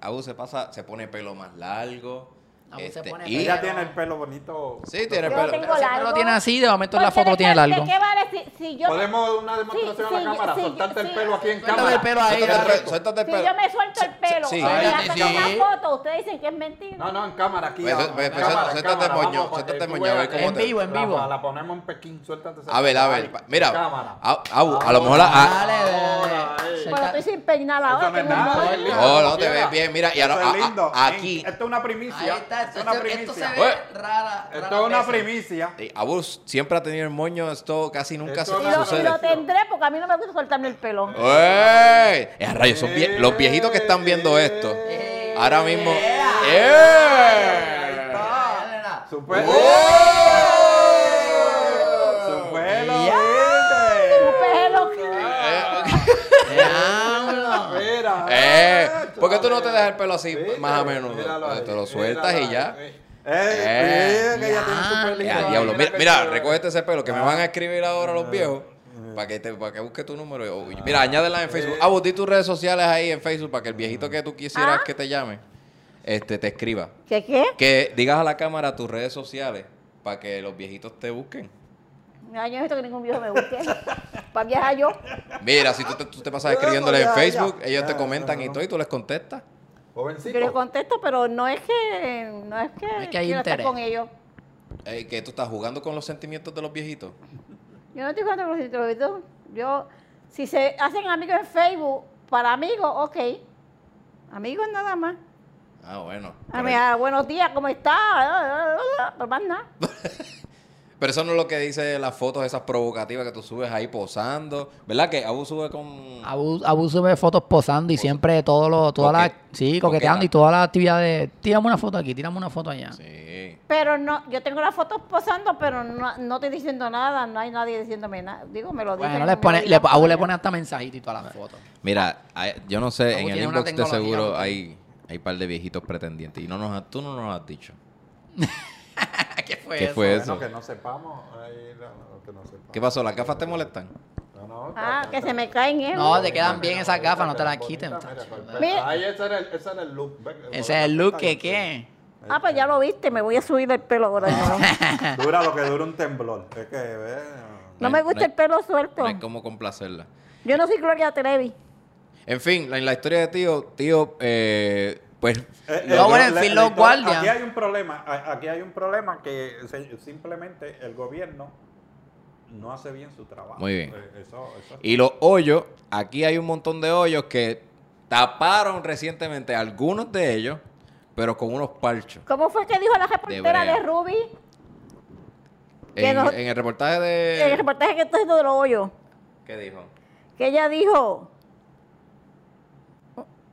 Abu se pasa, se pone pelo más largo. Abu se este, pone y- ella tiene el pelo bonito. Sí, tiene Yo pelo. tengo Pero largo. lo tiene así, de momento en la foto tiene largo. ¿De qué vale si, si yo... ¿Podemos una demostración Sí, a la sí, cámara? sí, Soltarte el sí. pelo aquí en cámara. el pelo ahí, Suéltate el pelo, suéltate el Si yo me suelto el pelo Sí. y esa foto, ustedes dicen que es mentira. No, no, en cámara aquí. Pues, pues, en pues, suéltate, cámara, moño, suéltate, que tú moño, cómo En vivo, en vivo. La, ponemos en Pekín, suéltate. ese A ver, a ver. Mira, en cámara. a- lo mejor. eh. Pero Suelta- estoy sin peinar ahora. no lindo, No, no, te ves bien, mira, y ahora, aquí- Esto es una primicia. Está, Esto esto, es una esto se primicia. ve Oye. rara. Esto rara es una veces. primicia. Eh, Abu siempre ha tenido el moño, esto casi nunca Esto se no Y lo, y sucede. lo tendré porque a mí no me gusta soltarme el pelo. ¡Ey! Eh, rayos, son vie- los viejitos que están viendo esto. Eh, Ahora mismo. ¡Eh! Ahí está. Dale, nada. Su pelo. Su. Eh, ¿por qué tú no te dejas el pelo así Viste, más a menudo? míralo ahí, Te lo sueltas y ya. Eh, Eh. mira que tiene Ya. al diablo. Mira, mira recógete ese pelo que me van a escribir ahora los viejos. Para que, te, para que busque tu número. Oh, Mira, añádela en Facebook. Ah, di tus redes sociales ahí en Facebook para que el viejito que tú quisieras Ah. que te llame. este, te escriba. ¿Qué qué? Que digas a la cámara tus redes sociales para que los viejitos te busquen. Mira, yo no he visto que ningún viejo me busque. Para viajar yo. Mira, si tú te, tú te pasas Bueno, escribiéndoles en Facebook, ya. ellos te comentan no, y no. todo y tú les contestas. Jovencito. Yo les contesto, pero no es que no es que, Es que hay interés. con ellos. Eh, que tú estás jugando con los sentimientos de los viejitos. Yo no estoy jugando con los introvertidos. Yo, si se hacen amigos en Facebook, para amigos, ok. Amigos nada más. Ah, bueno. A Pero, mí, ah, buenos días, ¿cómo está? Pero más nada. Pero eso no es lo que dice las fotos esas provocativas que tú subes ahí posando. ¿Verdad que Abu sube con... Abu, Abu sube fotos posando y siempre todo lo, todas las, Coque- sí, coqueteando y todas las actividades. Tírame una foto aquí, tírame una foto allá. Sí. Pero no, yo tengo las fotos posando, pero no, no estoy diciendo nada, no hay nadie diciéndome nada. Digo, me lo dicen. Bueno, le pone, Abu le pone hasta mensajito y todas las fotos. Mira, yo no sé, Abu en el inbox de seguro hay hay un par de viejitos pretendientes. Y no nos, ha- tú no nos lo has dicho. ¿Qué fue ¿Qué eso? fue Bueno, que no sepamos. ahí, no, no, que no sepamos. ¿Qué pasó? ¿Las gafas te molestan? No, no, Ah, está- que está- se me caen, ¿eh? No, te quedan bien mira, esas gafas, no te las quiten. bonita, muchacho. mira, corta. Mira. Ahí ese era el, ese era el look. Ese es el look que qué. Ah, pues ya lo viste, me voy a subir el pelo ahora. ¿no? Dura lo que dura un temblor. Es que, No No me gusta no hay- el pelo suelto. No hay cómo complacerla. Yo no soy Gloria Trevi. En fin, la- en la historia de tío, tío, eh, pues... Eh, No, bueno, en fin, los guardias. Aquí hay un problema. Aquí hay un problema que simplemente el gobierno no hace bien su trabajo. Muy bien. Eh, Eso, eso Y los hoyos, aquí hay un montón de hoyos que taparon recientemente algunos de ellos, pero con unos parchos. ¿Cómo fue que dijo la reportera de. Ruby En, no- en el reportaje en de... el reportaje que estoy de los hoyos? ¿Qué dijo? Que ella dijo,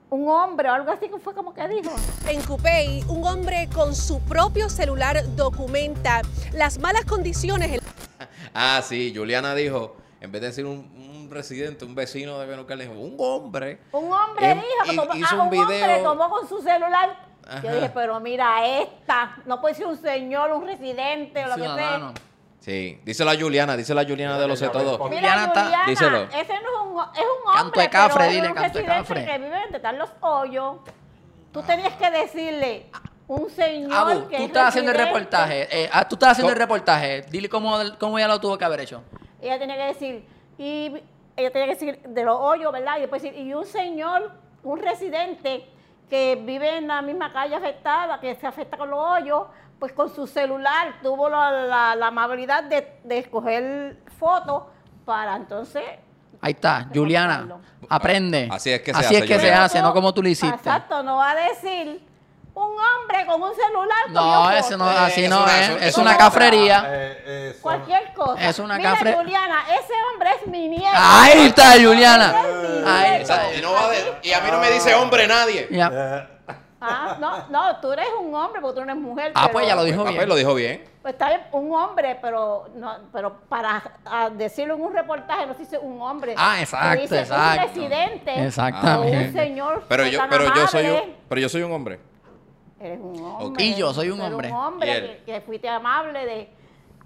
un hombre o algo así, que fue como que dijo. En Cupey, un hombre con su propio celular documenta las malas condiciones en Ah, sí, Juliana dijo, en vez de decir un, un residente, un vecino de Benucal, dijo, un hombre. Un hombre Em, dijo tomó, hizo ah, un un hombre video. tomó con su celular. Ajá. Yo dije, pero mira esta, no puede ser un señor, un residente o lo que sea. Sí, díselo a Juliana, díselo a Juliana de lo sé todo. Mira, Mira, Juliana está- díselo. ese no es un, es un hombre, Canto de cafre, pero dile, es un canto de cafre. que vive donde están los hoyos. Tú tenías que decirle, un señor Abu, que tú es estás haciendo el reportaje. eh, ah, tú estás haciendo el reportaje. Dile cómo, cómo ella lo tuvo que haber hecho. Ella tenía que decir, y ella tenía que decir de los hoyos, ¿verdad? Y después decir, y un señor, un residente que vive en la misma calle afectada, que se afecta con los hoyos, pues con su celular tuvo la, la- la amabilidad de, de escoger fotos para entonces... Ahí está, Juliana. Aprende. Así es que se Así hace, es que se hace, no como tú lo hiciste. Exacto, no va a decir un hombre con un celular. No, eso no, fotos". así Eh, no es una- es. una cafrería. Eh, eh, Cualquier cosa. Es una Mira, cafre- Juliana, ese hombre es mi nieto. Ahí está, Juliana. Ese Ahí está. Y, no va de- y a mí no me dice hombre nadie. Ya. Ah, no, no, tú eres un hombre porque tú no eres mujer. Ah, pero- pues ya lo dijo Ah, pues bien. lo dijo bien. Pues está bien, un hombre, pero no, pero para ah, decirlo en un reportaje no se dice un hombre. Ah, exacto, dice exacto. Un residente. Exactamente. O un señor. Pero yo, tan pero yo soy un, pero yo soy un hombre. Eres un hombre. Y yo soy un hombre. un hombre que, que fuiste amable de,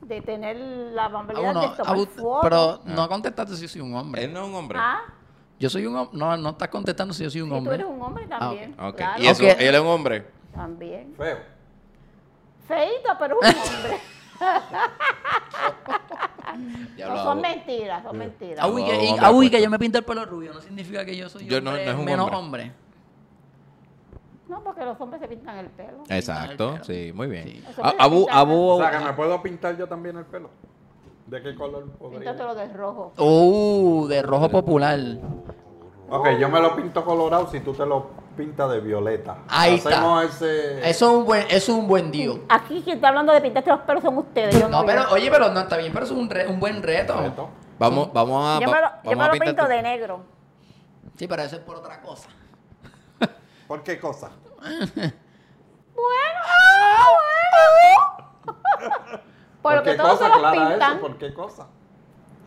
de tener la amabilidad Abu, de no, tomar pero no contestaste si soy un hombre. Él no es un hombre. Ah, Yo soy un hombre. No, no estás contestando si yo soy un sí, tú hombre. eres un hombre también. Ok. claro, Y eso, él es un hombre. También. feo. Feito, pero es un hombre. No, son Abu. mentiras, son mentiras. Abu, y que, Abu, y- Abu, y que yo me pinto el pelo rubio no significa que yo soy Yo no- hombre no es un menos hombre. hombre. No, porque los hombres se pintan el pelo. Exacto, el sí, muy bien. Sí. Eso A- puede Abu, pintar. Abu, O sea, que me puedo pintar yo también el pelo. ¿De qué color podría? Píntatelo de rojo. Uh, de rojo popular. Ok, yo me lo pinto colorado si tú te lo pintas de violeta. Ahí está. Hacemos ese... Eso es un buen, eso es un buen deal. Aquí quien está hablando de pintarte los pelos son ustedes. Yo no, No, pero, oye, pero no está bien, pero es un, re- un buen reto. reto. vamos, vamos a, yo me lo, yo me pinto tu- de negro. Sí, pero eso es por otra cosa. ¿Por qué cosa? Bueno, ah, bueno. Porque todos cosa? se los pintan. eso, ¿por qué cosa?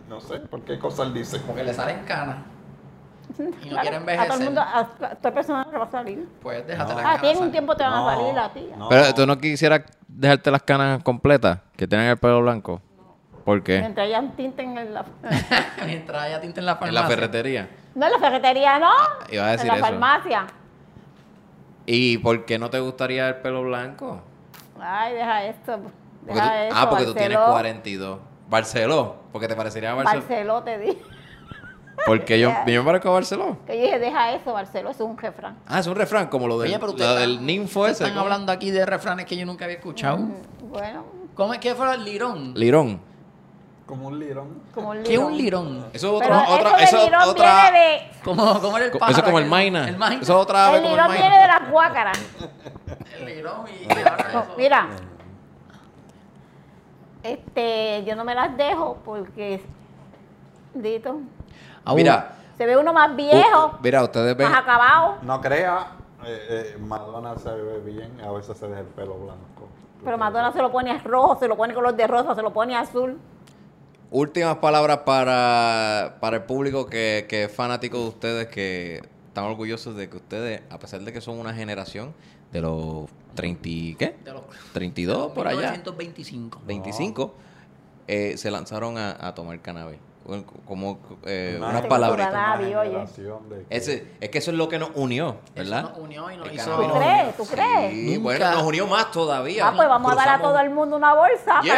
No sé, ¿por qué cosa él dice? Porque le salen canas. Y no Claro, quiere A todo el envejecer. mundo, a, a toda persona le va a salir. Pues déjate No. las Ah, canas. tiene un salir. tiempo te van No, a salir la tía. no. Pero tú no quisieras dejarte las canas completas, que tienen el pelo blanco. ¿Por qué? Mientras hayan tinta en la... Mientras haya tinta en la En la Ah, farmacia. ferretería. No, en la ferretería no. iba a decir en la eso. farmacia. ¿Y por qué no te gustaría el pelo blanco? Ay, deja esto. Porque Deja tú- eso, ah, porque tú tienes Barceló. 42. Barceló, porque te parecería a Barceló. Barceló, te dije. Porque yo, yo me parezco a Barceló. Que yo dije, deja eso, Barceló, eso es un refrán. Ah, es un refrán como lo del, Oye, pero lo del ninfo ese. Están ¿cómo? hablando aquí de refranes que yo nunca había escuchado. Mm, Bueno, ¿Cómo es que fue el lirón? Lirón. Como un lirón. como un ¿Qué es lirón. un lirón? Eso es Pero otra, eso lirón otra. viene de... ¿Cómo, cómo era el pájaro? Eso es como el maina. El maina. Eso es otra El como el lirón maina. viene de las guácaras. El lirón y... y ahora eso. Mira, este, yo no me las dejo porque, dito, Aún. Mira, se ve uno más u- viejo, mira, ustedes ven. más acabado. No crea, eh, eh, Madonna se ve bien, a veces se deja el pelo blanco. Pero Madonna se lo pone rojo, se lo pone color de rosa, se lo pone azul. Últimas palabras para, para el público que, que es fanático de ustedes, que están orgullosos de que ustedes, a pesar de que son una generación de los 30, y- ¿qué? De los 32 por allá, 1925. 25, eh, se lanzaron a, a tomar cannabis. Como eh, Una- unas que- Ese, es que eso es lo que nos unió, Eso ¿verdad? nos unió y nos El hizo... cannabis ¿Tú crees? unió. ¿Tú crees? Sí, Nunca. bueno, nos unió más todavía. Ah, pues vamos a dar a todo el mundo una bolsa. Yeah.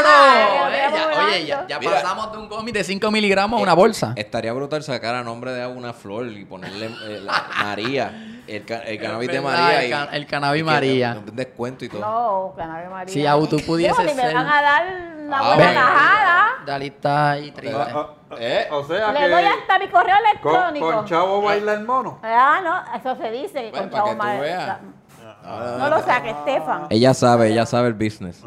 ¡Claro! Eh, ya- oye, ya, ya pasamos de un cómic de 5 miligramos a una bolsa. Estaría brutal sacar a nombre de una flor y ponerle eh, la- María, el, ca- el cannabis de María. el y- ca- el cannabis y que María. den descuento y todo. No, cannabis María. Si Abu, tú pudieses ni me ser- van a dar una Ah, buena tajada. Dalí está ahí triste. Ah, ah, ah, ¿Eh? O sea Le que doy hasta mi correo con, electrónico. con Chavo baila el mono. Ah, no, eso se dice. que Bueno, con para que Chavo tú Mar- veas. No lo saque, Estefan. Ella sabe, ella sabe el business.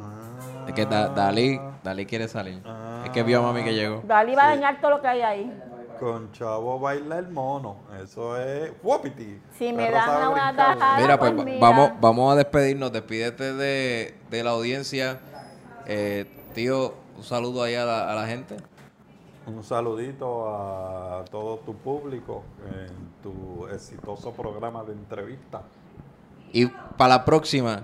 Es que Da- Dalí, Dalí quiere salir. Es que vio a mami que llegó. Dalí va a dañar todo lo que hay ahí. Con Chavo baila el mono. Eso es Wapiti. Si me dan una tajada. Mira, pues pues vamos, vamos a despedirnos. Despídete de, de la audiencia. Eh, tío, un saludo ahí a la, a la gente. Un saludito a todo tu público en tu exitoso programa de entrevista. Y para la próxima,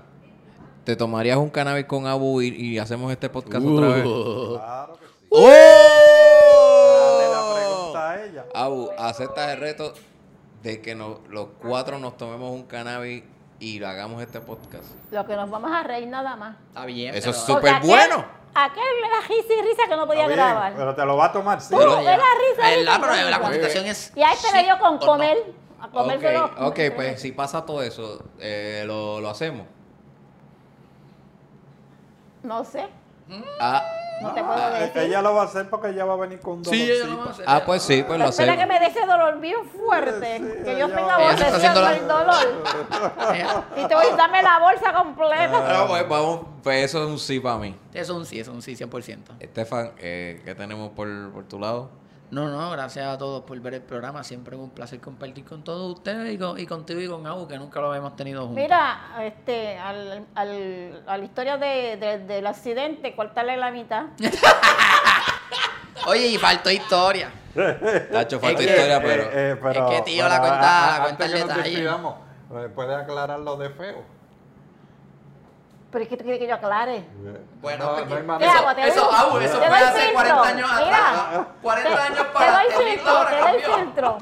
¿te tomarías un cannabis con Abu y, y hacemos este podcast otra vez? Claro que sí. Pregunta a ella. Abu, ¿aceptas el reto de que nos- los cuatro nos tomemos un cannabis y hagamos este podcast? Lo que nos vamos a reír nada más. Está bien. Eso es pero- súper Porque aquel- bueno. Aquel era risa y risa que no podía Está bien, grabar. Pero te lo va a tomar, sí. Tú, Pero era risa, ¿Verdad? risa, Pero risa. la contestación es. Y a este le dio con sí o no. comer. A comer Ok, solo. ok, pues si pasa todo eso, eh, lo, lo hacemos. No sé. Ah, No te puedo Ah, decir. Ella lo va a hacer porque ella va a venir con un Sí, ella lo va a dolorcito. hacer. ah, pues sí, pues lo Espera hacemos. que me dé ese dolor bien fuerte. Sí, que yo tenga haciendo la- el dolor. Y te voy a darme la bolsa completa. Ah, pues, vamos, pues eso es un sí para mí. Eso es un sí, eso es un sí, 100%. Estefan, eh, ¿qué tenemos por, por tu lado? No, no, gracias a todos por ver el programa. Siempre es un placer compartir con todos ustedes y, con- y contigo y con Abu, que nunca lo habíamos tenido juntos. Mira, este, al, al- a la historia de, de- del accidente, cortarle la mitad. Oye, y faltó historia. Tacho, falta que- historia, Eh, pero... eh, pero- Es que, tío, la cuenta- la cuenta el detalle. despidamos, eh, ¿Puede aclarar lo de feo? Pero es que tú quieres que yo aclare. Bueno, no, porque- no hay ¿Qué manera. hago? Te doy- eso, Abu, eso te fue doy hace filtro. 40 años Mira, atrás. 40 años Te para doy atrás. filtro, ahora te doy cambió. filtro.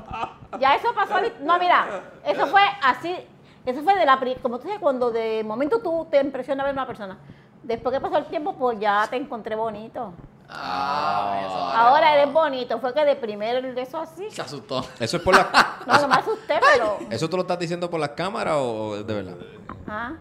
Ya eso pasó. No, mira, eso fue así. Eso fue de la. Como tú sabes, cuando de momento tú te impresiona ver una persona. Después que pasó el tiempo, pues ya te encontré bonito. Ah, eso. Ahora eres bonito. Fue que de primero eso así. Se asustó. ¿Eso es por la... No, no me asusté, pero. ¿Eso tú lo estás diciendo por las cámaras o de verdad? Ah,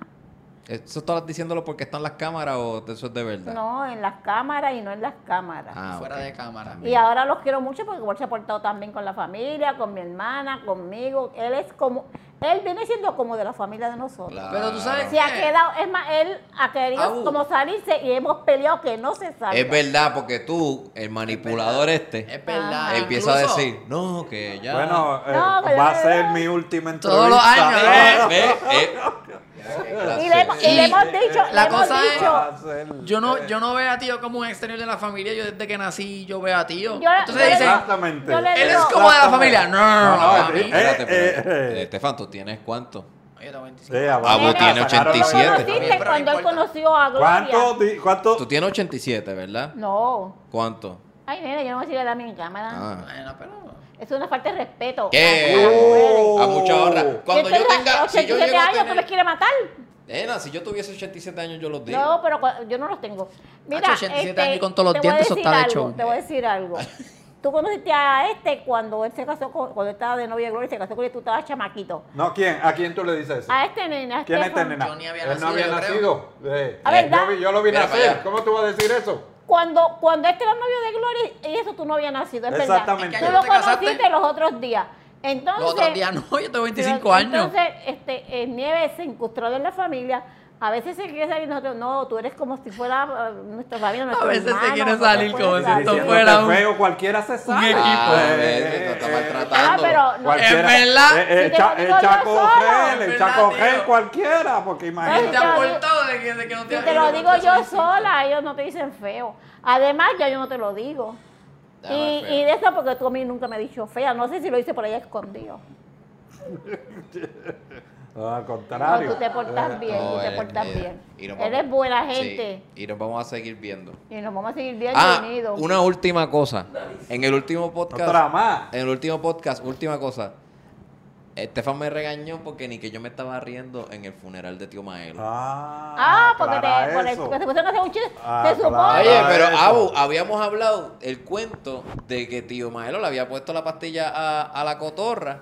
¿Eso estás diciéndolo porque están las cámaras o eso es de verdad? no, en las cámaras y no en las cámaras. Ah, Fuera de cámara. Y ahora los quiero mucho porque igual se ha portado también con la familia, con mi hermana, conmigo. Él es como, él viene siendo como de la familia de nosotros. Claro. Pero tú sabes Se ha quedado, es más, él ha querido como salirse y hemos peleado que no se salga. Es verdad, porque tú, el manipulador este, Es verdad. Ah. empieza a decir, no, que ya... Bueno, eh, No, va a ser mi última entrevista. Todos los años, Eh, eh. Y le, hemos- y le hemos dicho, la le hemos cosa es- dicho, ser- Yo no, yo no veo a tío como un exterior de la familia. Yo desde que nací, yo veo a tío. Yo- Entonces yo- dicen, Exactamente. yo él es como de la familia. No, no, no, eh, Espérate, eh, pero. Estefan, ¿tú tienes cuánto? Yo tengo 25. Sí, Abu tiene sacaron la- 87. ¿Tú conociste Pero no cuando él conoció a Gloria? ¿Cuánto? di- cuánto? Tú tienes 87, ¿verdad? No. ¿Cuánto? Ay, nena, yo no voy a decir la edad a mi cámara. Ah. Bueno, pero... Es una falta de respeto. ¿Qué? a. A mucha honra. Cuando yo estoy a tenga. Si yo 87 llego a años, ¿tú tener- me quieres matar? Nena, si yo tuviese 87 años, yo los digo. No, pero yo no los tengo. Mira, Hacho, 87 este, años y con todos los te voy a dientes, eso decir está de algo, show. Te voy a decir algo. Tú conociste a este cuando él se casó con, cuando él estaba de novia de Gloria, se casó con él, tú estabas chamaquito. No, ¿quién? ¿A quién tú le dices eso? A este nene, a ¿Quién es este nena? Yo ni había Él no nacido, había yo nacido. Eh, ¿A verdad? yo, yo lo vi nacer. ¿Cómo tú vas a decir eso? Cuando, cuando este era novio de Gloria y eso tú no habías nacido, es Exactamente. verdad. ¿En qué Tú lo conociste los otros días. Entonces, Los otros días no, yo tengo 25 pero años. Entonces, este, eh, Nieves se incrustó en la familia. A veces se quiere salir nosotros, no, tú eres como si fuera eh, nuestra familia, nuestro veces se quiere salir como si esto fuera un- feo, cualquiera se sabe. equipo. Ah, Eh, eh, está eh, maltratando. Ah, pero no, Cualquiera. Es verdad. Eh, eh, Si el Chaco. Gel, el Chaco Gel cualquiera, porque Te imagínate. te lo has digo- portado de que, de que no te Si te lo digo yo sola, ellos no te dicen feo. Además, ya yo no te lo digo. Y, y de eso porque tú a mí nunca me has dicho fea. No sé si lo hice por ahí escondido. No, al No, contrario. tú te portas bien, No, tú te eres- portas eh, bien. y nos Eres vamos- buena Sí, gente. y nos vamos a seguir viendo. Y nos vamos a seguir bien Ah, unidos. una última cosa. En el último podcast. Otra más. En el último podcast, última cosa. Estefan me regañó porque ni que yo me estaba riendo en el funeral de tío Maelo. Ah, Ah, porque, te, por el- porque se pusieron a hacer un chiste. Ah, se supone. Oye, pero eso. Abu, habíamos hablado el cuento de que tío Maelo le había puesto la pastilla a, a la cotorra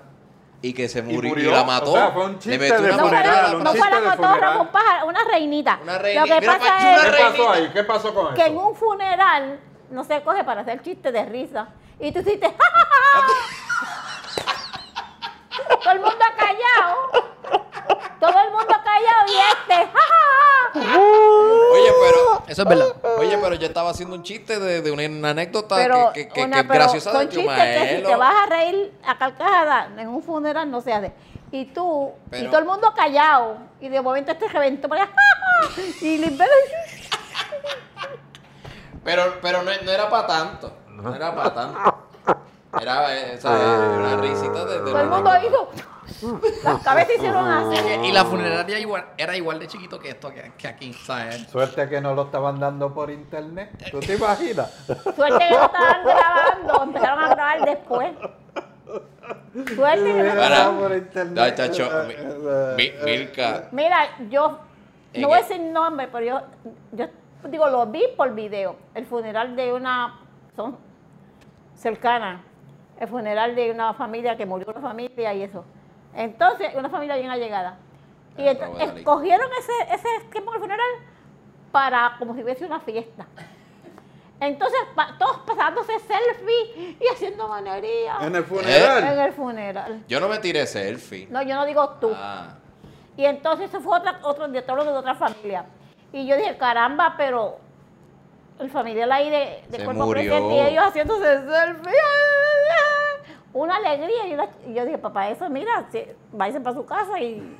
y que se murió y, murió. la mató. O sea, fue un Le chiste metió de una no fue funeral, no fue chiste la cotorra, fue un pájaro, una reinita. Una Lo reinita. que Mira, pasa ¿Qué es pasó ahí? ¿Qué pasó con que en eso? un funeral no se coge para hacer chistes de risa. Y tú hiciste ¡Ja, ja, ja! Todo el mundo callado. Todo el mundo callado y este. ¡Ja, ja, ja! Oye, pero. Eso es verdad. Pero yo estaba haciendo un chiste de, de una, una anécdota Pero, que, que, una- que es pero graciosa son de chistes que si te vas a reír a carcajada en un funeral no se hace. Y tú, y todo el mundo callado. Y de momento este reventó por allá. ¡Ja, ja! Y Limbero. Pero, pero no, no era para tanto. No era para tanto. Era eh, o sea, una risita de, de Todo el mundo hizo. Las cabezas hicieron así. Y la funeraria igual, era igual de chiquito que esto, que, que aquí, ¿sabes? Suerte que no lo estaban dando por internet. ¿Tú te imaginas? Suerte que lo estaban grabando. Empezaron a grabar después. Suerte que no- Para. por internet. Chacho, mi- mi- Milka. Mira, yo ¿En no voy a decir nombre, pero yo, yo digo, lo vi por video. El funeral de una, son cercanas. El funeral de una familia que murió una familia y eso. Entonces, una familia bien allegada. Y Ah, ent- acabo de salir. escogieron ese, ese tiempo del funeral para como si hubiese una fiesta. Entonces, pa- todos pasándose selfie y haciendo manería En el en funeral. el funeral. Yo no me tiré selfie. No, yo no digo tú. Ah. Y entonces eso fue otra, otro hablo de otra familia. Y yo dije, caramba, pero el familiar ahí de, de Se cuerpo murió. presente y ellos haciéndose selfie. Una alegría. Y, una- y yo dije, papá, eso, mira, si, váyanse para su casa y,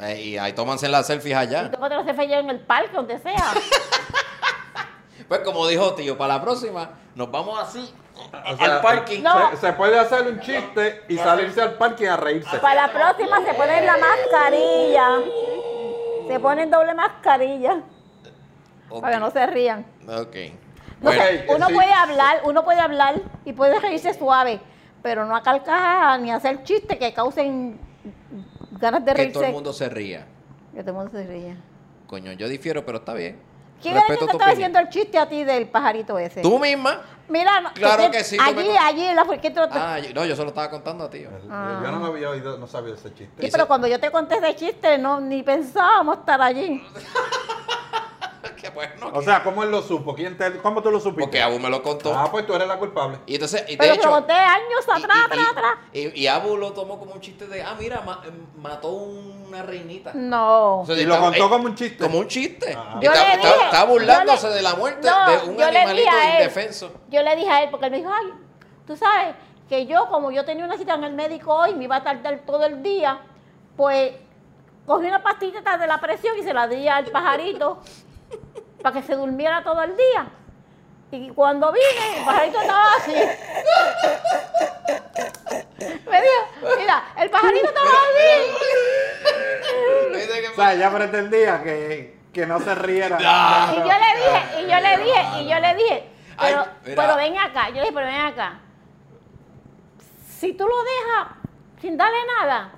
Eh, y ahí tómanse las selfies y allá. tómate los selfies allá en el parque, donde sea. Pues como dijo tío, para la próxima nos vamos así O sea, al parking. No. Se, se puede hacer un chiste y salirse al parque a reírse. para la próxima se ponen la mascarilla. Se ponen doble mascarilla. Para que no se rían. Ok. No Bueno, uno sí. puede hablar, uno puede hablar y puede reírse suave, pero no a carcajadas ni hacer chistes que causen ganas de que reírse. todo el mundo se ría. Que todo el mundo se ría. Coño, yo difiero, pero está bien. ¿Quién era que te estaba haciendo el chiste a ti del pajarito ese? ¿Tú misma? Mira, no, Claro tú que sí, me Allí, allí, en la ¿qué te lo- Ah, yo- no, yo se lo estaba contando a ti. Ah. Yo no lo había oído, no sabía ese chiste. Sí, pero cuando yo te conté ese chiste, no, ni pensábamos estar allí. Bueno. O sea, ¿cómo él lo supo? ¿Quién te, ¿Cómo tú lo supiste? porque Abu me lo contó. Ah, pues tú eres la culpable. Y entonces, y de Pero hecho. conté años atrás, y- atrás, y- atrás. Y, y Abu lo tomó como un chiste de, ah, mira, ma- mató una reinita. No. O sea, Y lo estaba- contó eh, como un chiste. Como un chiste. Ah. Y Yo está- le dije- está burlándose yo le- de la muerte No, de un animalito indefenso. Yo le dije a él, porque él me dijo, ay, tú sabes que yo, como yo tenía una cita en el médico hoy, me iba a tardar todo el día, pues cogí una pastillita de la presión y se la di al pajarito para que se durmiera todo el día. Y cuando vine, el pajarito estaba así. Me dijo, mira, el pajarito estaba así. O sea, ella pretendía que, que no se riera. Y yo le dije, y yo le dije, y yo le dije, pero, pero ven acá, yo le dije, pero ven acá. si tú lo dejas sin darle nada,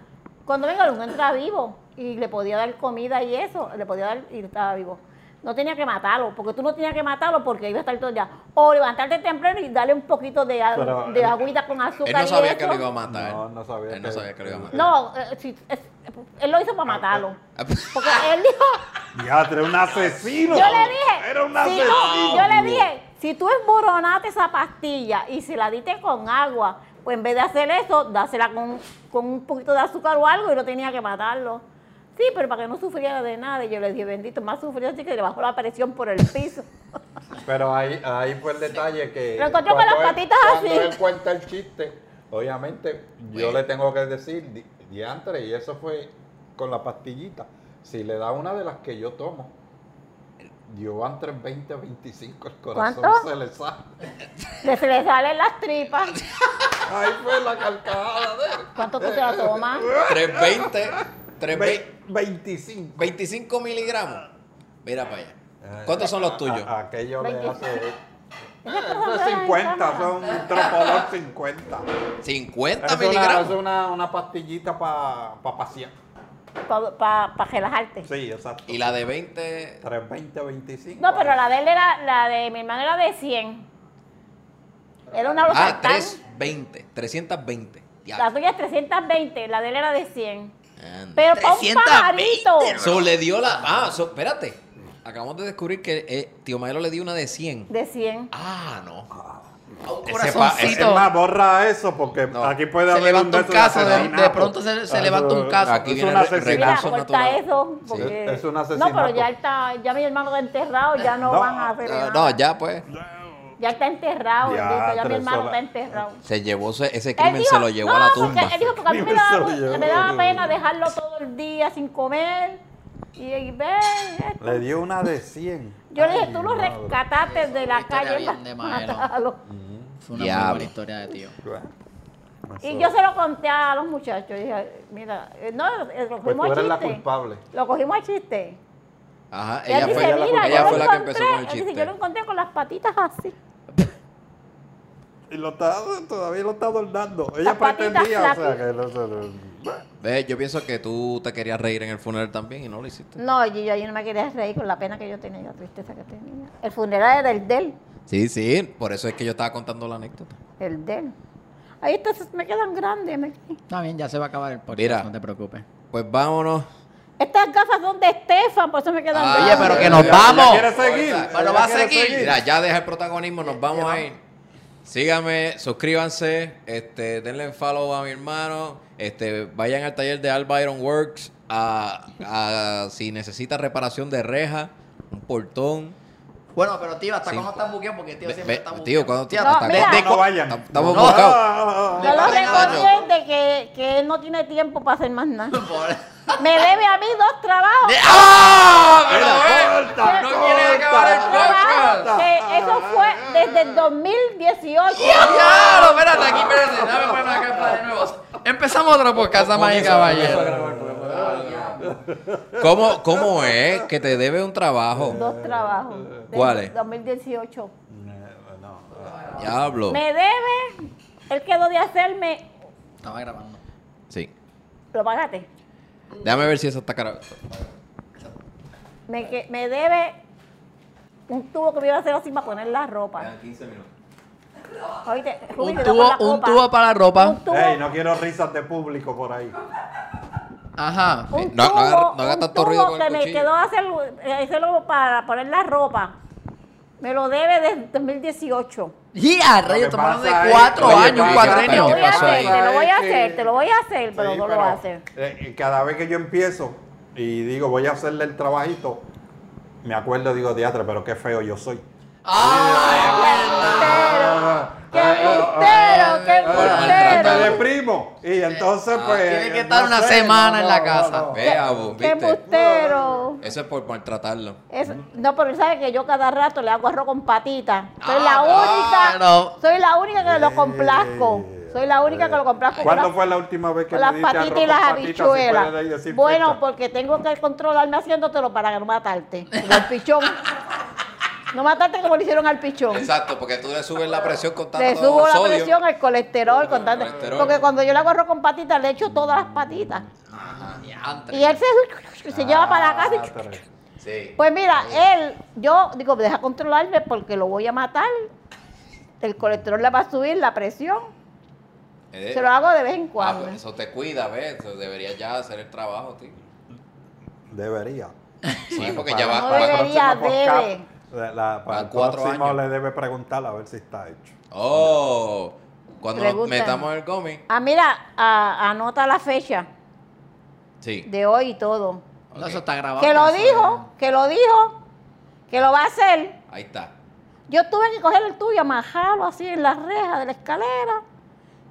cuando venga uno entra vivo y le podía dar comida y eso, le podía dar y estaba vivo. No tenía que matarlo, porque tú no tenías que matarlo porque iba a estar todo el día. O levantarte temprano y darle un poquito de, Pero, de eh, agüita con azúcar. Él no y sabía que lo iba a matar. No, no sabía Él no sabía que lo iba a matar. No, eh, es- él lo hizo para matarlo. Porque él dijo, Diatre, un asesino. yo le dije, Era un si asesino. tú- yo le dije, si tú esboronaste esa pastilla y se la diste con agua, pues en vez de hacer eso, dásela con, con un poquito de azúcar o algo y no tenía que matarlo. Sí, pero para que no sufriera de nada. Y yo le dije, bendito, más sufrió así que le bajó la presión por el piso. Pero ahí, ahí fue el detalle que. Lo encontró con cuando las él- patitas cuando así. él cuenta el chiste, obviamente, yo le tengo que decir, di- diantre, y eso fue con la pastillita. Si le da una de las que yo tomo, dio van 320, 25, el corazón ¿Cuánto? se le sale. Le se le salen las tripas. Ahí fue la carcajada de él. ¿Cuánto tú te la tomas? 320, 320, Ve- 25. 25 miligramos. Mira para allá. ¿Cuántos son los tuyos? A- aquello le 20. hace. La 50, cama. son un tropolón 50. 50 Es una, es miligramos. una, una pastillita para pasear. Para relajarte. Sí, exacto. Y la de 20, 320, 25. No, pero la de él era, la de mi hermano era de 100. Era una ah, losartán. 320, 320. La Diablo. tuya es 320, la de él era de 100. Pero para un 320, pajarito. So, le dio la. Ah, so, espérate. Acabamos de descubrir que eh, tío Maelo le dio una de 100. De 100. Ah, no. A un corazoncito. Es más, borra eso porque No. aquí puede se haber levanta un caso, de, de pronto se, se Ah, levanta un caso. Aquí es viene un el asesinato. Mira, corta eso. Porque... Es- es un No, asesinato. pero ya está, ya mi hermano está enterrado, ya no, No, van a hacer Ah, nada. no, ya pues. Ya está enterrado, Ya, bendito, ya mi hermano horas. está enterrado. Se llevó ese, crimen, dijo, se lo llevó no, a la porque tumba. Él dijo, porque a mí me daba, llevó. me daba pena dejarlo todo el día sin comer. Y, y ven, esto. Le dio una de 100. yo le dije, tú lo madre. rescataste de la calle bien de Maelo. matarlo. Fue una Diablo. muy buena historia de tío. Y yo se lo conté a los muchachos. Dije, mira, eh, no, eh, lo Pues cogimos tú a eres la chiste. culpable. Lo cogimos a chiste. Ajá, Y él ella dice, fue, mira, ella yo fue lo la que empezó con el Él dice, yo chiste. lo encontré con las patitas así. Y lo está, todavía lo está adornando. Ella Las patitas pretendía, o sea, que no se Ve, yo pienso que tú te querías reír en el funeral también y no lo hiciste. No, yo, yo, yo no me quería reír con la pena que yo tenía, la tristeza que tenía. El funeral era el del, Sí, sí, por eso es que yo estaba contando la anécdota. el del. Ahí entonces me quedan grandes. me- Está bien, ya se va a acabar el podcast, Mira. no te preocupes. Pues vámonos. Estas gafas son de Estefan, por eso me quedan Ah, Oye, pero que nos vamos. quiere seguir. Bueno, ella va a seguir. Mira, ya deja el protagonismo, nos vamos a ir. Síganme, suscríbanse, este, denle follow a mi hermano, este, vayan al taller de Alba Iron Works a, a- si necesita reparación de reja, un portón. Bueno, pero tío, ¿hasta Sí. cuándo estás buqueado? Porque tío siempre está buqueado. tío, ¿cuándo Tío, hasta mira. de- de- No, no vayan. Estamos No. buscados. Ah, Yo lo Vale, recomiendo que, que él no tiene tiempo para hacer más nada. Me debe a mí dos trabajos. De- ¡Ah! Pero corta, no quiere acabar el podcast. Que eso fue desde el 2018. ¡Diablo! Espérate, aquí, espérate. Dame ponerme acá de nuevo. Empezamos otro podcast, damas y caballeros. ¿Cómo, ¿Cómo es que te debe un trabajo? Dos trabajos. ¿Cuáles? 2018. Diablo. Me debe, él quedó de hacerme, Estaba grabando. Sí. lo pagaste. Déjame ver si eso está cara. Me, que- me debe un tubo que me iba a hacer así para poner la ropa. 15 minutos. Oíste, Rubí, Un tubo, un copa. tubo para la ropa. Tubo, Ey, no quiero risas de público por ahí. Ajá. un No- no tubo, haga- no haga un tanto tubo ruido con el que me quedó hacer, eh, hacerlo para poner la ropa. Me lo debe desde 2018. Y a Lo rayos, que estamos hablando pasa de cuatro Oye, años, un ¿qué- Te lo cuatrenio. voy a hacer, te lo voy a hacer, te lo voy a hacer, pero Sí, no lo voy a hacer. eh, y cada vez que yo empiezo y digo, voy a hacerle el trabajito, me acuerdo, digo, teatro, pero qué feo yo soy. ¡Qué embustero! ¡Qué Me embustero! deprimo. Y entonces, pues. Ah, tiene que estar no una sé, semana no, en la no, casa. no, no. Ve, Abu, ¡Qué ¿viste? embustero! Eso es por maltratarlo. Es- no, pero él sabe que yo cada rato le hago arroz con patita. Soy Ah, la única, claro. soy la única que lo complazco. Soy la única que lo complazco. con ¿Cuándo fue la última vez que con las patitas y las patitas? Habichuelas. Bueno, porque tengo que controlarme haciéndotelo para no matarte. El pichón. No matarte como le hicieron al pichón. Exacto, porque tú le subes la presión con tanto Le subo la sodio. presión, el colesterol, con tanto- colesterol. Porque cuando yo le hago arroz con patitas, le echo todas las patitas. Diantre. Y él se, se lleva para la casa. y- Ah. Sí. Pues mira, él, yo digo, deja controlarme porque lo voy a matar. El colesterol le va a subir, la presión. Eh, Se lo hago de vez en ah, cuando. pues eso te cuida, ¿ves? Eso deberías ya hacer el trabajo, tío. Debería. Sí, porque ya va, el No debería, debe. La- la- para el cuatro próximo años. le debe preguntar a ver si está hecho. Oh, cuando nos Pregunta. metamos en el gomi. Ah, mira, a- anota la fecha Sí. de hoy y todo. No, Eso está grabado. Que lo pero eso dijo, que lo dijo, que lo va a hacer. Ahí está. Yo tuve que coger el tuyo, amajarlo así en las rejas de la escalera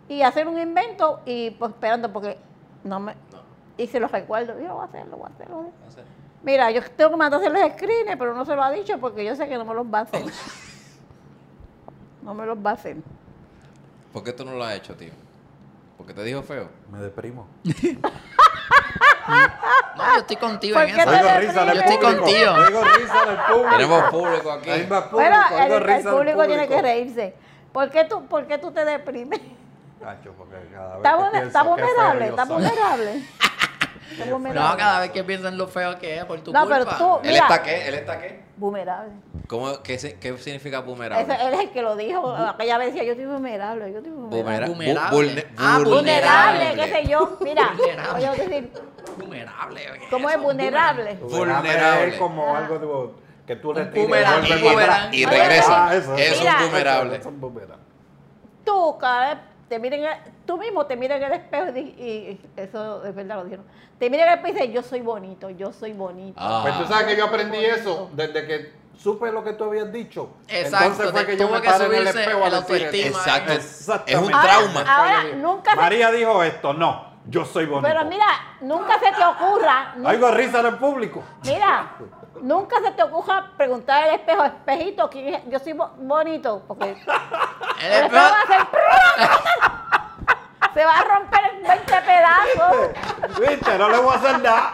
y hacer un invento y pues esperando porque no me... Y se lo recuerdo, yo lo voy a hacer, lo voy a hacer. lo voy a hacer. No sé. Mira, yo tengo que mandar a hacer los screens, pero no se lo ha dicho porque yo sé que no me los va a hacer. No me los va a hacer. ¿Por qué tú no lo has hecho, tío? ¿Porque te dijo feo? Me deprimo. No, yo estoy contigo ¿Por en eso. Yo estoy público. contigo. Risa del público. Tenemos público aquí. Hay más público. Bueno, el, público tiene que reírse. ¿Por qué tú, por qué tú te deprimes? Cacho, porque cada vez Está, que pienso vulnerable, está vulnerable. Vulnerable. No, cada vez que piensan lo feo que es por tu No, culpa. pero tú- ¿Él Mira. está qué? ¿Él está qué? Vulnerable. ¿Cómo, qué, qué significa? Ese- él es el que lo dijo. Aquella vez decía, yo estoy vulnerable, yo estoy vulnerable. Boomerang. Vulnerable. Bu- vulne- Ah, Vulnerable, vulnerable. qué sé yo. Mira, Vulnerable. oye, decir, Vulnerable. ¿qué ¿cómo es vulnerable? Vulnerable. Es como algo de, que tú le y. Y regresa. Ah, eso, es. Mira. un vulnerable. Tú, cada vez te miren, tú mismo te miras en el espejo y, y eso es verdad lo dijeron. Te miras en el espejo y dices, yo soy bonito, yo soy bonito. Ah. Pues tú sabes que yo aprendí eso desde que supe lo que tú habías dicho. Exacto, Entonces fue que yo me paré en el espejo a el decir. Exacto. Es un Ahora- trauma. Ahora, nunca se, María dijo esto, no, yo soy bonito. pero mira, nunca se te ocurra, Oigo risa del público. mira, nunca se te ocurra preguntar al espejo, espejito, ¿quién es? yo soy bo- bonito, porque El el espejo va a hacer se va a romper en 20 pedazos. Viste, no le voy a hacer nada.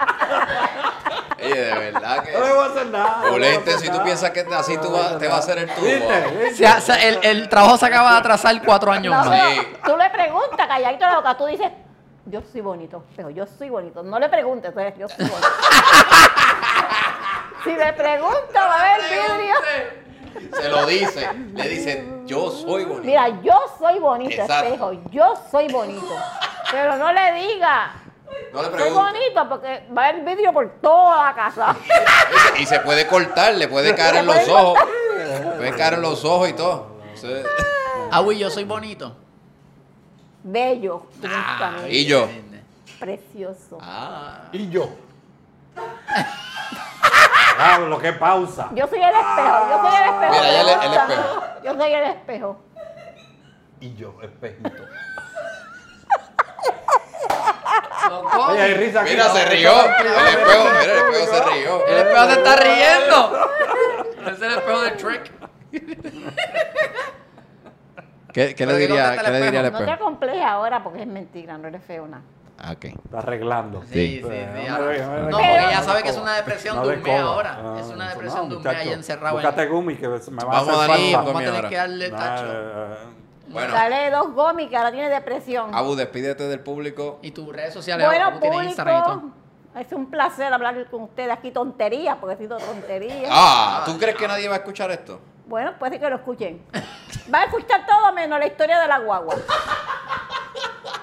Oye, de verdad que. No le voy a hacer nada. no Bolete, hacer si tú piensas que así tú te va a hacer el tubo. ¿Viste? El, el trabajo se acaba de atrasar cuatro años No, más. Sí. tú le preguntas, calladito la boca, tú dices, yo soy bonito, pero yo soy bonito. No le preguntes, tú eres, yo soy bonito. si le pregunto, va a haber vidrio. Se lo dice. Le dice, yo soy bonito. Mira, yo soy bonito, Exacto. espejo, yo soy bonito. Pero no le diga, No le soy pregunto. bonito, porque va a haber vidrio por toda la casa. Y se puede cortar, le puede caer en los ojos. Puede caer en los ojos y todo. Es- Ah, uy, yo soy bonito. Bello, Ah, y yo. precioso. Ah. Y yo. Diablo, qué pausa. Yo soy el espejo, yo soy el espejo. Mira, ya el- me el gusta. espejo. Yo soy el espejo. Y yo, espejito. Oye, hay risa aquí. Mira, ¿no? se rió. El espejo, mira, el espejo se rió. El espejo se está riendo. Es el espejo de Trick. ¿Qué, qué le Pero ¿qué diría, qué le diría al No te espejo? complejes ahora porque es mentira, no eres feo nada. Ah, ok. Está arreglando. Sí, sí, sí. No porque ya No sabe que es una depresión No de un mes ahora. Ah, Es una depresión no, de un mes ahí encerrado. en- Búscate gumi que me va a Vamos hacer falta. vamos a tener ahora. que darle tacho. Eh, Bueno, Dale dos gomis que ahora tiene depresión. Abu, despídete del público. Y tus redes sociales, bueno, Abu, tienes Instagram y todo. público, es un placer hablar con ustedes aquí tonterías, porque he sido tonterías. Ah, ¿tú crees que nadie va a escuchar esto? Bueno, puede ser que lo escuchen. Va a escuchar todo menos la historia de la guagua.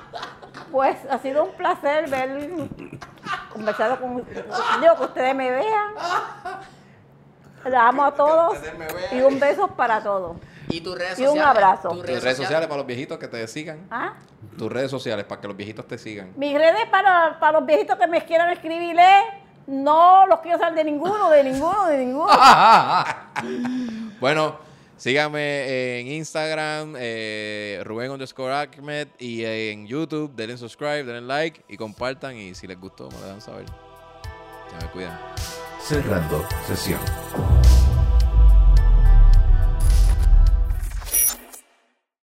Pues ha sido un placer ver, conversar con digo, que ustedes me vean. Les amo a todos y un beso para todos. Y tus redes Y un abrazo. tus Tus redes sociales para los viejitos que te sigan. ¿Ah? Tus redes sociales para que los viejitos te sigan. Mis redes para, para los viejitos que me quieran escribir es, no los quiero saber de ninguno, de ninguno, de ninguno. Bueno, síganme en Instagram, eh, Rubén underscore Ahmed, y en YouTube, denle subscribe, denle like y compartan. Y si les gustó, me lo dejan saber. Se me cuidan. Cerrando sesión.